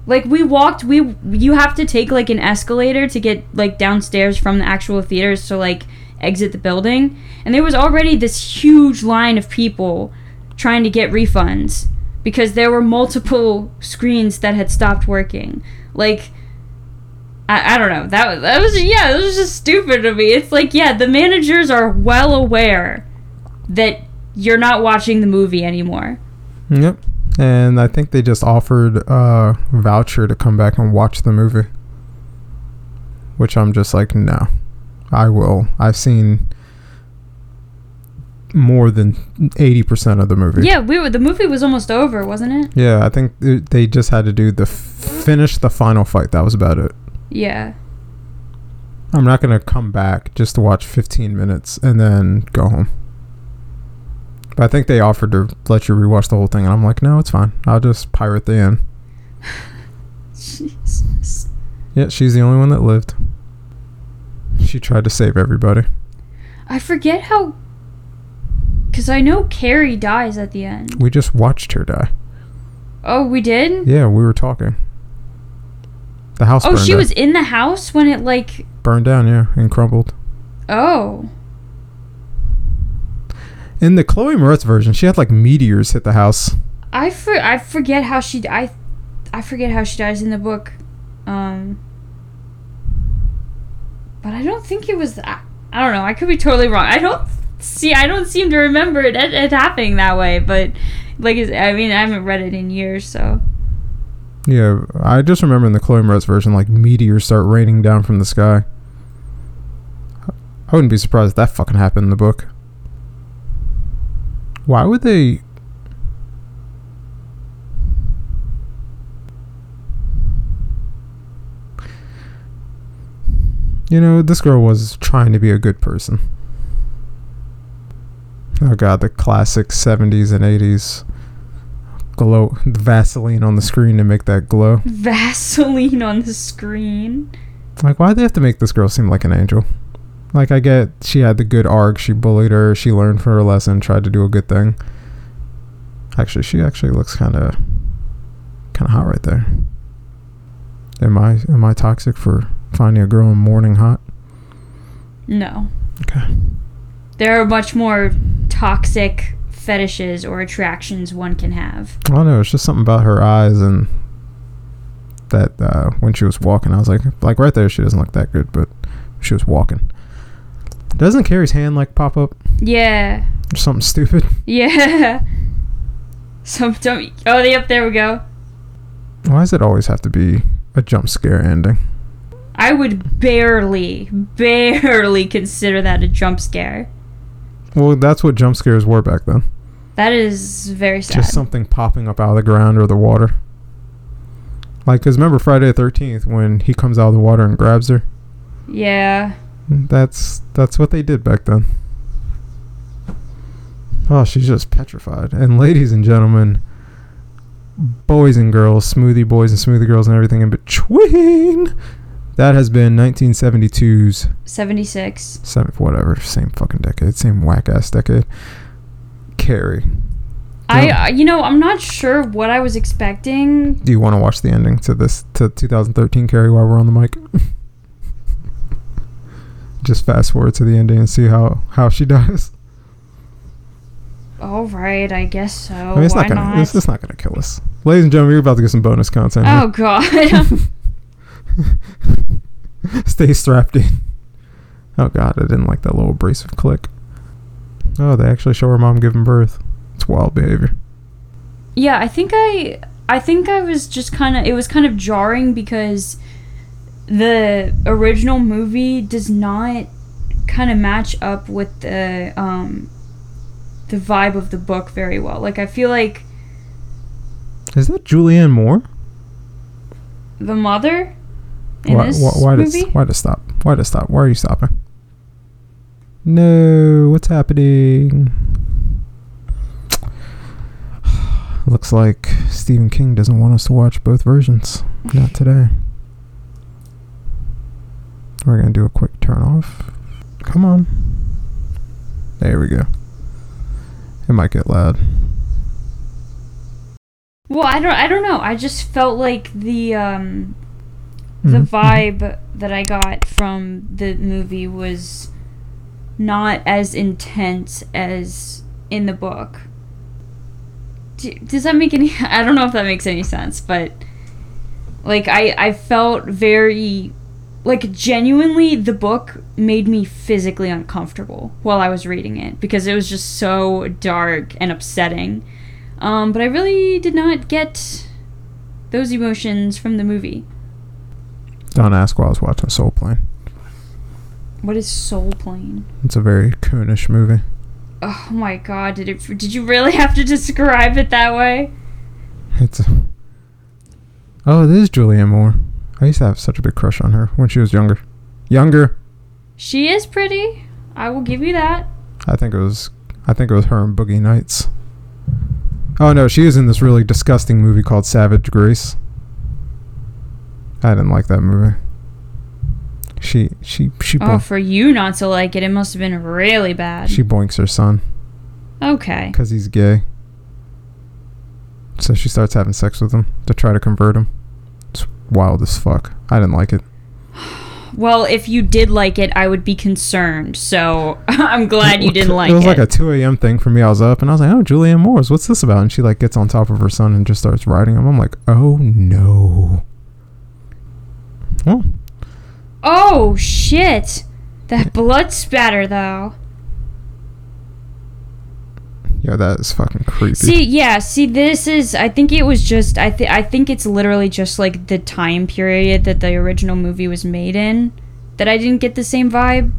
Like we walked we you have to take like an escalator to get like downstairs from the actual theaters to like exit the building and there was already this huge line of people trying to get refunds because there were multiple screens that had stopped working. Like I, I don't know. That was that was yeah, it was just stupid to me. It's like yeah, the managers are well aware that you're not watching the movie anymore. Yep. And I think they just offered a voucher to come back and watch the movie. Which I'm just like, no. I will. I've seen more than 80% of the movie. Yeah, we were the movie was almost over, wasn't it? Yeah, I think th- they just had to do the finish the final fight. That was about it. Yeah. I'm not going to come back just to watch 15 minutes and then go home. But I think they offered to let you rewatch the whole thing, and I'm like, no, it's fine. I'll just pirate the end. Jesus. Yeah, she's the only one that lived. She tried to save everybody. I forget how. Because I know Carrie dies at the end. We just watched her die. Oh, we did? Yeah, we were talking. The house Oh, she down. was in the house when it, like. burned down, yeah, and crumbled. Oh. In the Chloe Moretz version, she had like meteors hit the house. I, for, I forget how she. I, I forget how she dies in the book. Um. But I don't think it was. I, I don't know. I could be totally wrong. I don't see. I don't seem to remember it, it, it happening that way. But, like, I mean, I haven't read it in years, so. Yeah, I just remember in the Chloe Moretz version, like meteors start raining down from the sky. I wouldn't be surprised if that fucking happened in the book. Why would they? You know, this girl was trying to be a good person. Oh god, the classic 70s and 80s glow the Vaseline on the screen to make that glow. Vaseline on the screen. Like, why do they have to make this girl seem like an angel? Like, I get she had the good arc, she bullied her, she learned from her lesson, tried to do a good thing. Actually, she actually looks kind of, kind of hot right there. Am I am I toxic for finding a girl in mourning hot? No. Okay. There are much more toxic fetishes or attractions one can have. I don't know. It's just something about her eyes and that uh, when she was walking, I was like, like right there, she doesn't look that good, but she was walking. Doesn't Carrie's hand like pop up Yeah. or something stupid? Yeah. Some don't. Oh, yep. There we go. Why does it always have to be a jump scare ending? I would barely, barely consider that a jump scare. Well, that's what jump scares were back then. That is very sad. Just something popping up out of the ground or the water. Like, cause remember Friday the Thirteenth when he comes out of the water and grabs her. yeah. That's that's what they did back then. Oh, she's just petrified. And ladies and gentlemen, boys and girls, smoothie boys and smoothie girls, and everything in between. That has been 1972's 76. seven, whatever, same fucking decade, same whack ass decade. Carrie, I, uh, you know, I'm not sure what I was expecting. do you want to watch the ending to this to 2013 Carrie while we're on the mic? Just fast forward to the ending and see how how she dies. All right, I guess so. I mean, it's Why not gonna not? It's, it's not gonna kill us, ladies and gentlemen. You're about to get some bonus content. here. oh God. Stay strapped in. Oh god, I didn't like that little abrasive click. Oh, they actually show her mom giving birth. It's wild behavior. yeah, I think I, I think I was just kind of. It was kind of jarring because the original movie does not kind of match up with the um the vibe of the book very well. Like I feel like Is that Julianne Moore? the mother in why, this why, why movie. to why to stop? Why to stop? Why are you stopping? No, what's happening? Looks like Stephen King doesn't want us to watch both versions. Not today. We're gonna do a quick turn off. Come on. There we go. It might get loud. Well, I don't. I don't know. I just felt like the um, the Mhm. vibe that I got from the movie was not as intense as in the book. D- Does that make any? I don't know if that makes any sense, but like I I felt very like genuinely the book made me physically uncomfortable while I was reading it because it was just so dark and upsetting. Um, but I really did not get those emotions from the movie. Don't ask while I was watching Soul Plane. What is Soul Plane? It's a very coonish movie. Oh my god, did it did you really have to describe it that way? It's. A, oh, it is Julianne Moore. I used to have such a big crush on her when she was younger. Younger. She is pretty. I will give you that. I think it was. I think it was her and Boogie Nights. Oh no, she was in this really disgusting movie called Savage Grace. I didn't like that movie. She she she Oh, for you not to like it, it must have been really bad. she boinks her son okay. because he's gay. So she starts having sex with him to try to convert him. Wild as fuck. I didn't like it. Well, if you did like it, I would be concerned. So I'm glad you didn't like it it. was like a 2 a.m. thing for me. I was up and I was like, oh, Julianne Moore's. What's this about? And she like gets on top of her son and just starts riding him. I'm like, oh no. Well, oh shit! That blood spatter though. Yeah, that is fucking creepy. See, yeah, see, this is. I think it was just. I think. I think it's literally just like the time period that the original movie was made in. That I didn't get the same vibe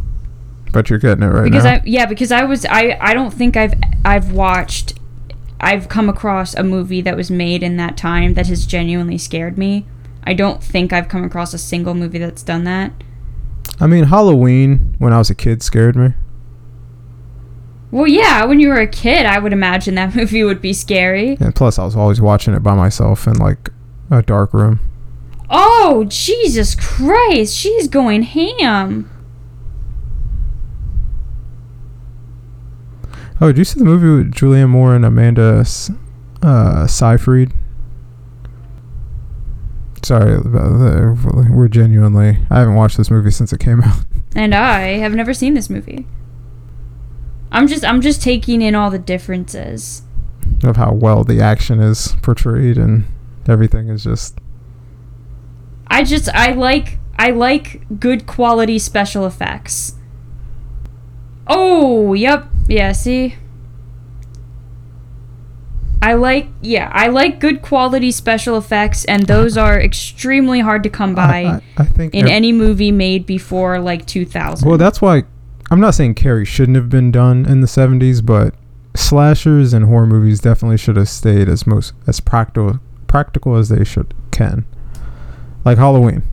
but you're getting it right because now. I. Yeah, because I was. I. I don't think I've. I've watched. I've come across a movie that was made in that time that has genuinely scared me. I don't think I've come across a single movie that's done that. I mean, Halloween when I was a kid scared me. Well, yeah, when you were a kid, I would imagine that movie would be scary. And plus, I was always watching it by myself in like a dark room. Oh, Jesus Christ, she's going ham. Oh, did you see the movie with Julianne Moore and Amanda uh, Seyfried? Sorry, about the- we're genuinely. I haven't watched this movie since it came out. And I have never seen this movie. I'm just I'm just taking in all the differences. of how well the action is portrayed and everything is just I just I like I like good quality special effects. Oh, yep. Yeah, see? I like yeah, I like good quality special effects and those are extremely hard to come by I, I, I think in any movie made before like 2000. well that's why I'm not saying Carrie shouldn't have been done in the 70s but slashers and horror movies definitely should have stayed as most as practical practical as they should can. Like Halloween.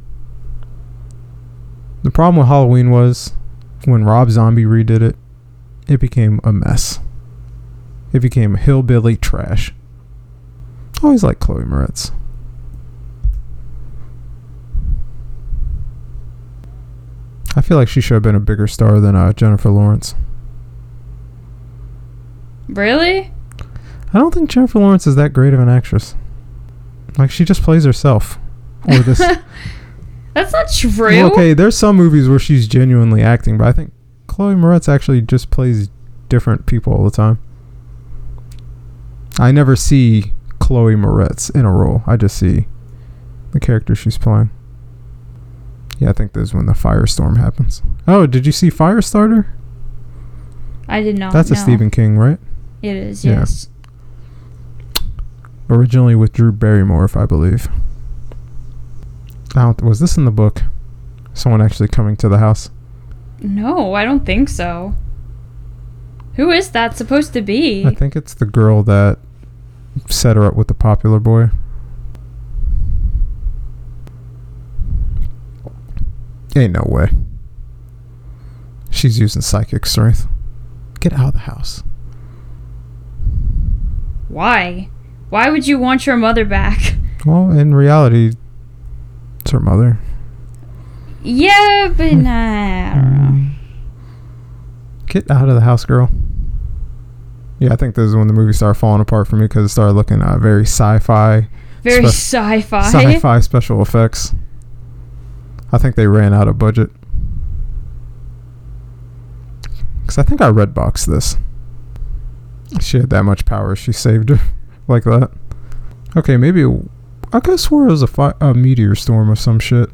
The problem with Halloween was when Rob Zombie redid it it became a mess. It became hillbilly trash. Always like Chloe Moretz I feel like she should have been a bigger star than uh, Jennifer Lawrence. really? I don't think Jennifer Lawrence is that great of an actress. Like she just plays herself. Or this. That's not true. Well, okay, there's some movies where she's genuinely acting, but I think Chloe Moretz actually just plays different people all the time. I never see Chloe Moretz in a role. I just see the character she's playing. Yeah, I think this is when the firestorm happens. Oh, did you see Firestarter? I did not. That's a. Stephen King, right? It is, Yeah. yes. originally with Drew Barrymore, if I believe. Now, was this in the book? Someone actually coming to the house? No, I don't think so. Who is that supposed to be? I think it's the girl that set her up with the popular boy. Ain't no way. She's using psychic strength. Get out of the house. Why? Why would you want your mother back? Well, in reality, it's her mother. Yeah, but Hmm. nah, I don't know. Get out of the house, girl. Yeah, I think this is when the movie started falling apart for me because it started looking uh, very sci-fi, Very Spe- sci-fi. sci-fi special effects. I think they ran out of budget. Cause I think I red boxed this. She had that much power, she saved her like that. Okay, maybe I could have swore it was a, fi- a meteor storm or some shit.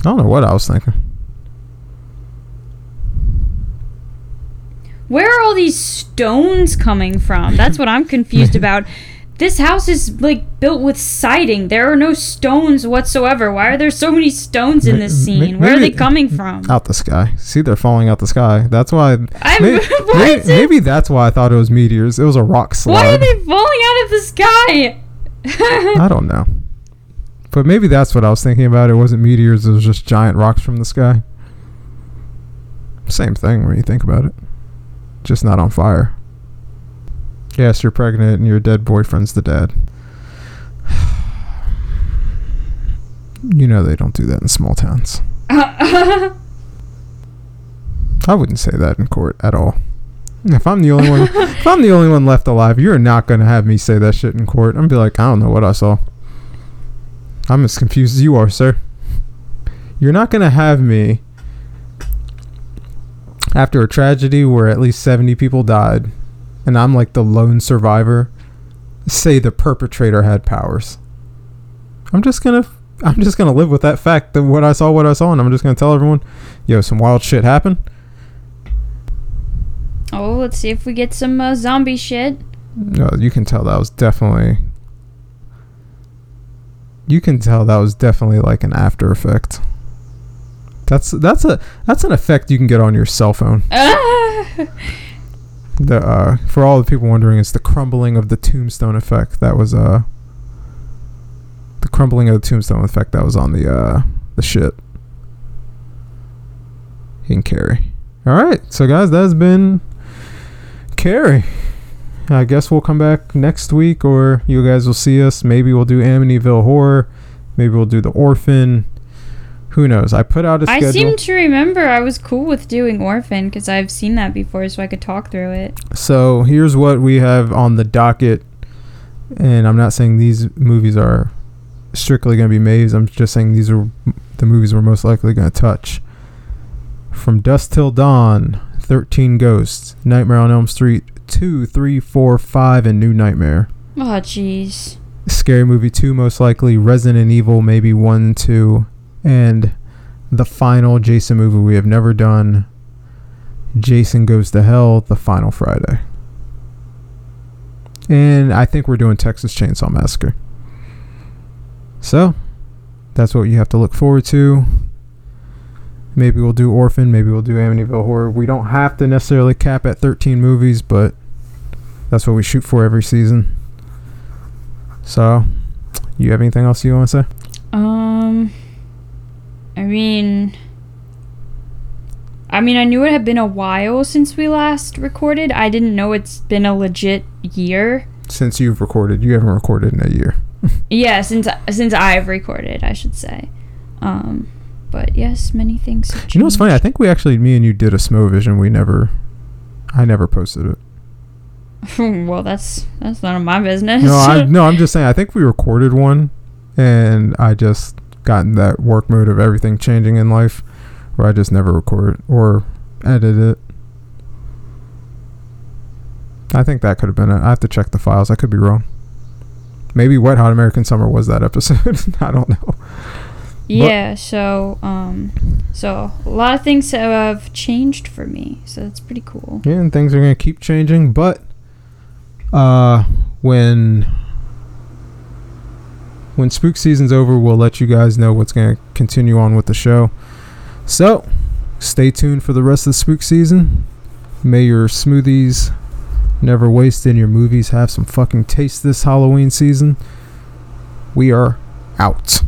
I don't know what I was thinking. Where are all these stones coming from? That's what I'm confused about. This house is like built with siding. There are no stones whatsoever. Why are there so many stones in this scene? Where are they coming from? Out the sky. See, they're falling out the sky. That's why. I'm Maybe, maybe, maybe that's why I thought it was meteors. It was a rock slide. Why are they falling out of the sky? I don't know. But maybe that's what I was thinking about. It wasn't meteors, it was just giant rocks from the sky. Same thing when you think about it. Just not on fire. Yes, you're pregnant and your dead boyfriend's the dad. You know they don't do that in small towns. I wouldn't say that in court at all. If I'm the only one, if I'm the only one left alive, you're not gonna have me say that shit in court. I'm be like, I don't know what I saw. I'm as confused as you are, sir. You're not gonna have me after a tragedy where at least 70 people died, and I'm like the lone survivor. Say the perpetrator had powers. I'm just gonna, I'm just gonna live with that fact that what I saw, what I saw, and I'm just gonna tell everyone, yo, some wild shit happened. oh, let's see if we get some uh, zombie shit. No, you can tell that was definitely. You can tell that was definitely like an after effect. That's that's a that's an effect you can get on your cell phone. The uh, for all the people wondering, it's the crumbling of the tombstone effect. That was uh. The crumbling of the tombstone effect that was on the uh the shit. He can carry. All right, so guys, that's been Carrie. I guess we'll come back next week, or you guys will see us. Maybe we'll do Amityville Horror. Maybe we'll do The Orphan. Who knows? I put out a I schedule. seem to remember I was cool with doing Orphan because I've seen that before, so I could talk through it. So here's what we have on the docket, and I'm not saying these movies are strictly going to be Maeve's. I'm just saying these are the movies we're most likely going to touch. From Dusk Till Dawn, 13 Ghosts, Nightmare on Elm Street, 2, 3, 4, 5, and New Nightmare. Oh, jeez. Scary Movie 2, most likely, Resident Evil, maybe 1, 2, and the final Jason movie we have never done, Jason Goes to Hell, the final Friday. And I think we're doing Texas Chainsaw Massacre. So, that's what you have to look forward to. Maybe we'll do Orphan, maybe we'll do Amityville Horror. We don't have to necessarily cap at 13 movies, but that's what we shoot for every season. So, you have anything else you want to say? Um, I mean, I mean, I knew it had been a while since we last recorded. I didn't know it's been a legit year. Since you've recorded, you haven't recorded in a year. Yeah, since since I've recorded, I should say. Um, but yes, many things. You know what's funny? I think we actually, me and you did a Smo Vision. We never, I never posted it. well, that's that's none of my business. No, I no, I'm just saying. I think we recorded one, and I just got in that work mode of everything changing in life, where I just never record or edit it. I think that could have been it. I have to check the files. I could be wrong. Maybe Wet Hot American Summer was that episode. I don't know. yeah. So um, so a lot of things have changed for me. So that's pretty cool. Yeah, and things are gonna keep changing, but uh when when spook season's over, we'll let you guys know what's gonna continue on with the show. So stay tuned for the rest of the spook season. May your smoothies never waste and your movies have some fucking taste this Halloween season. We are out.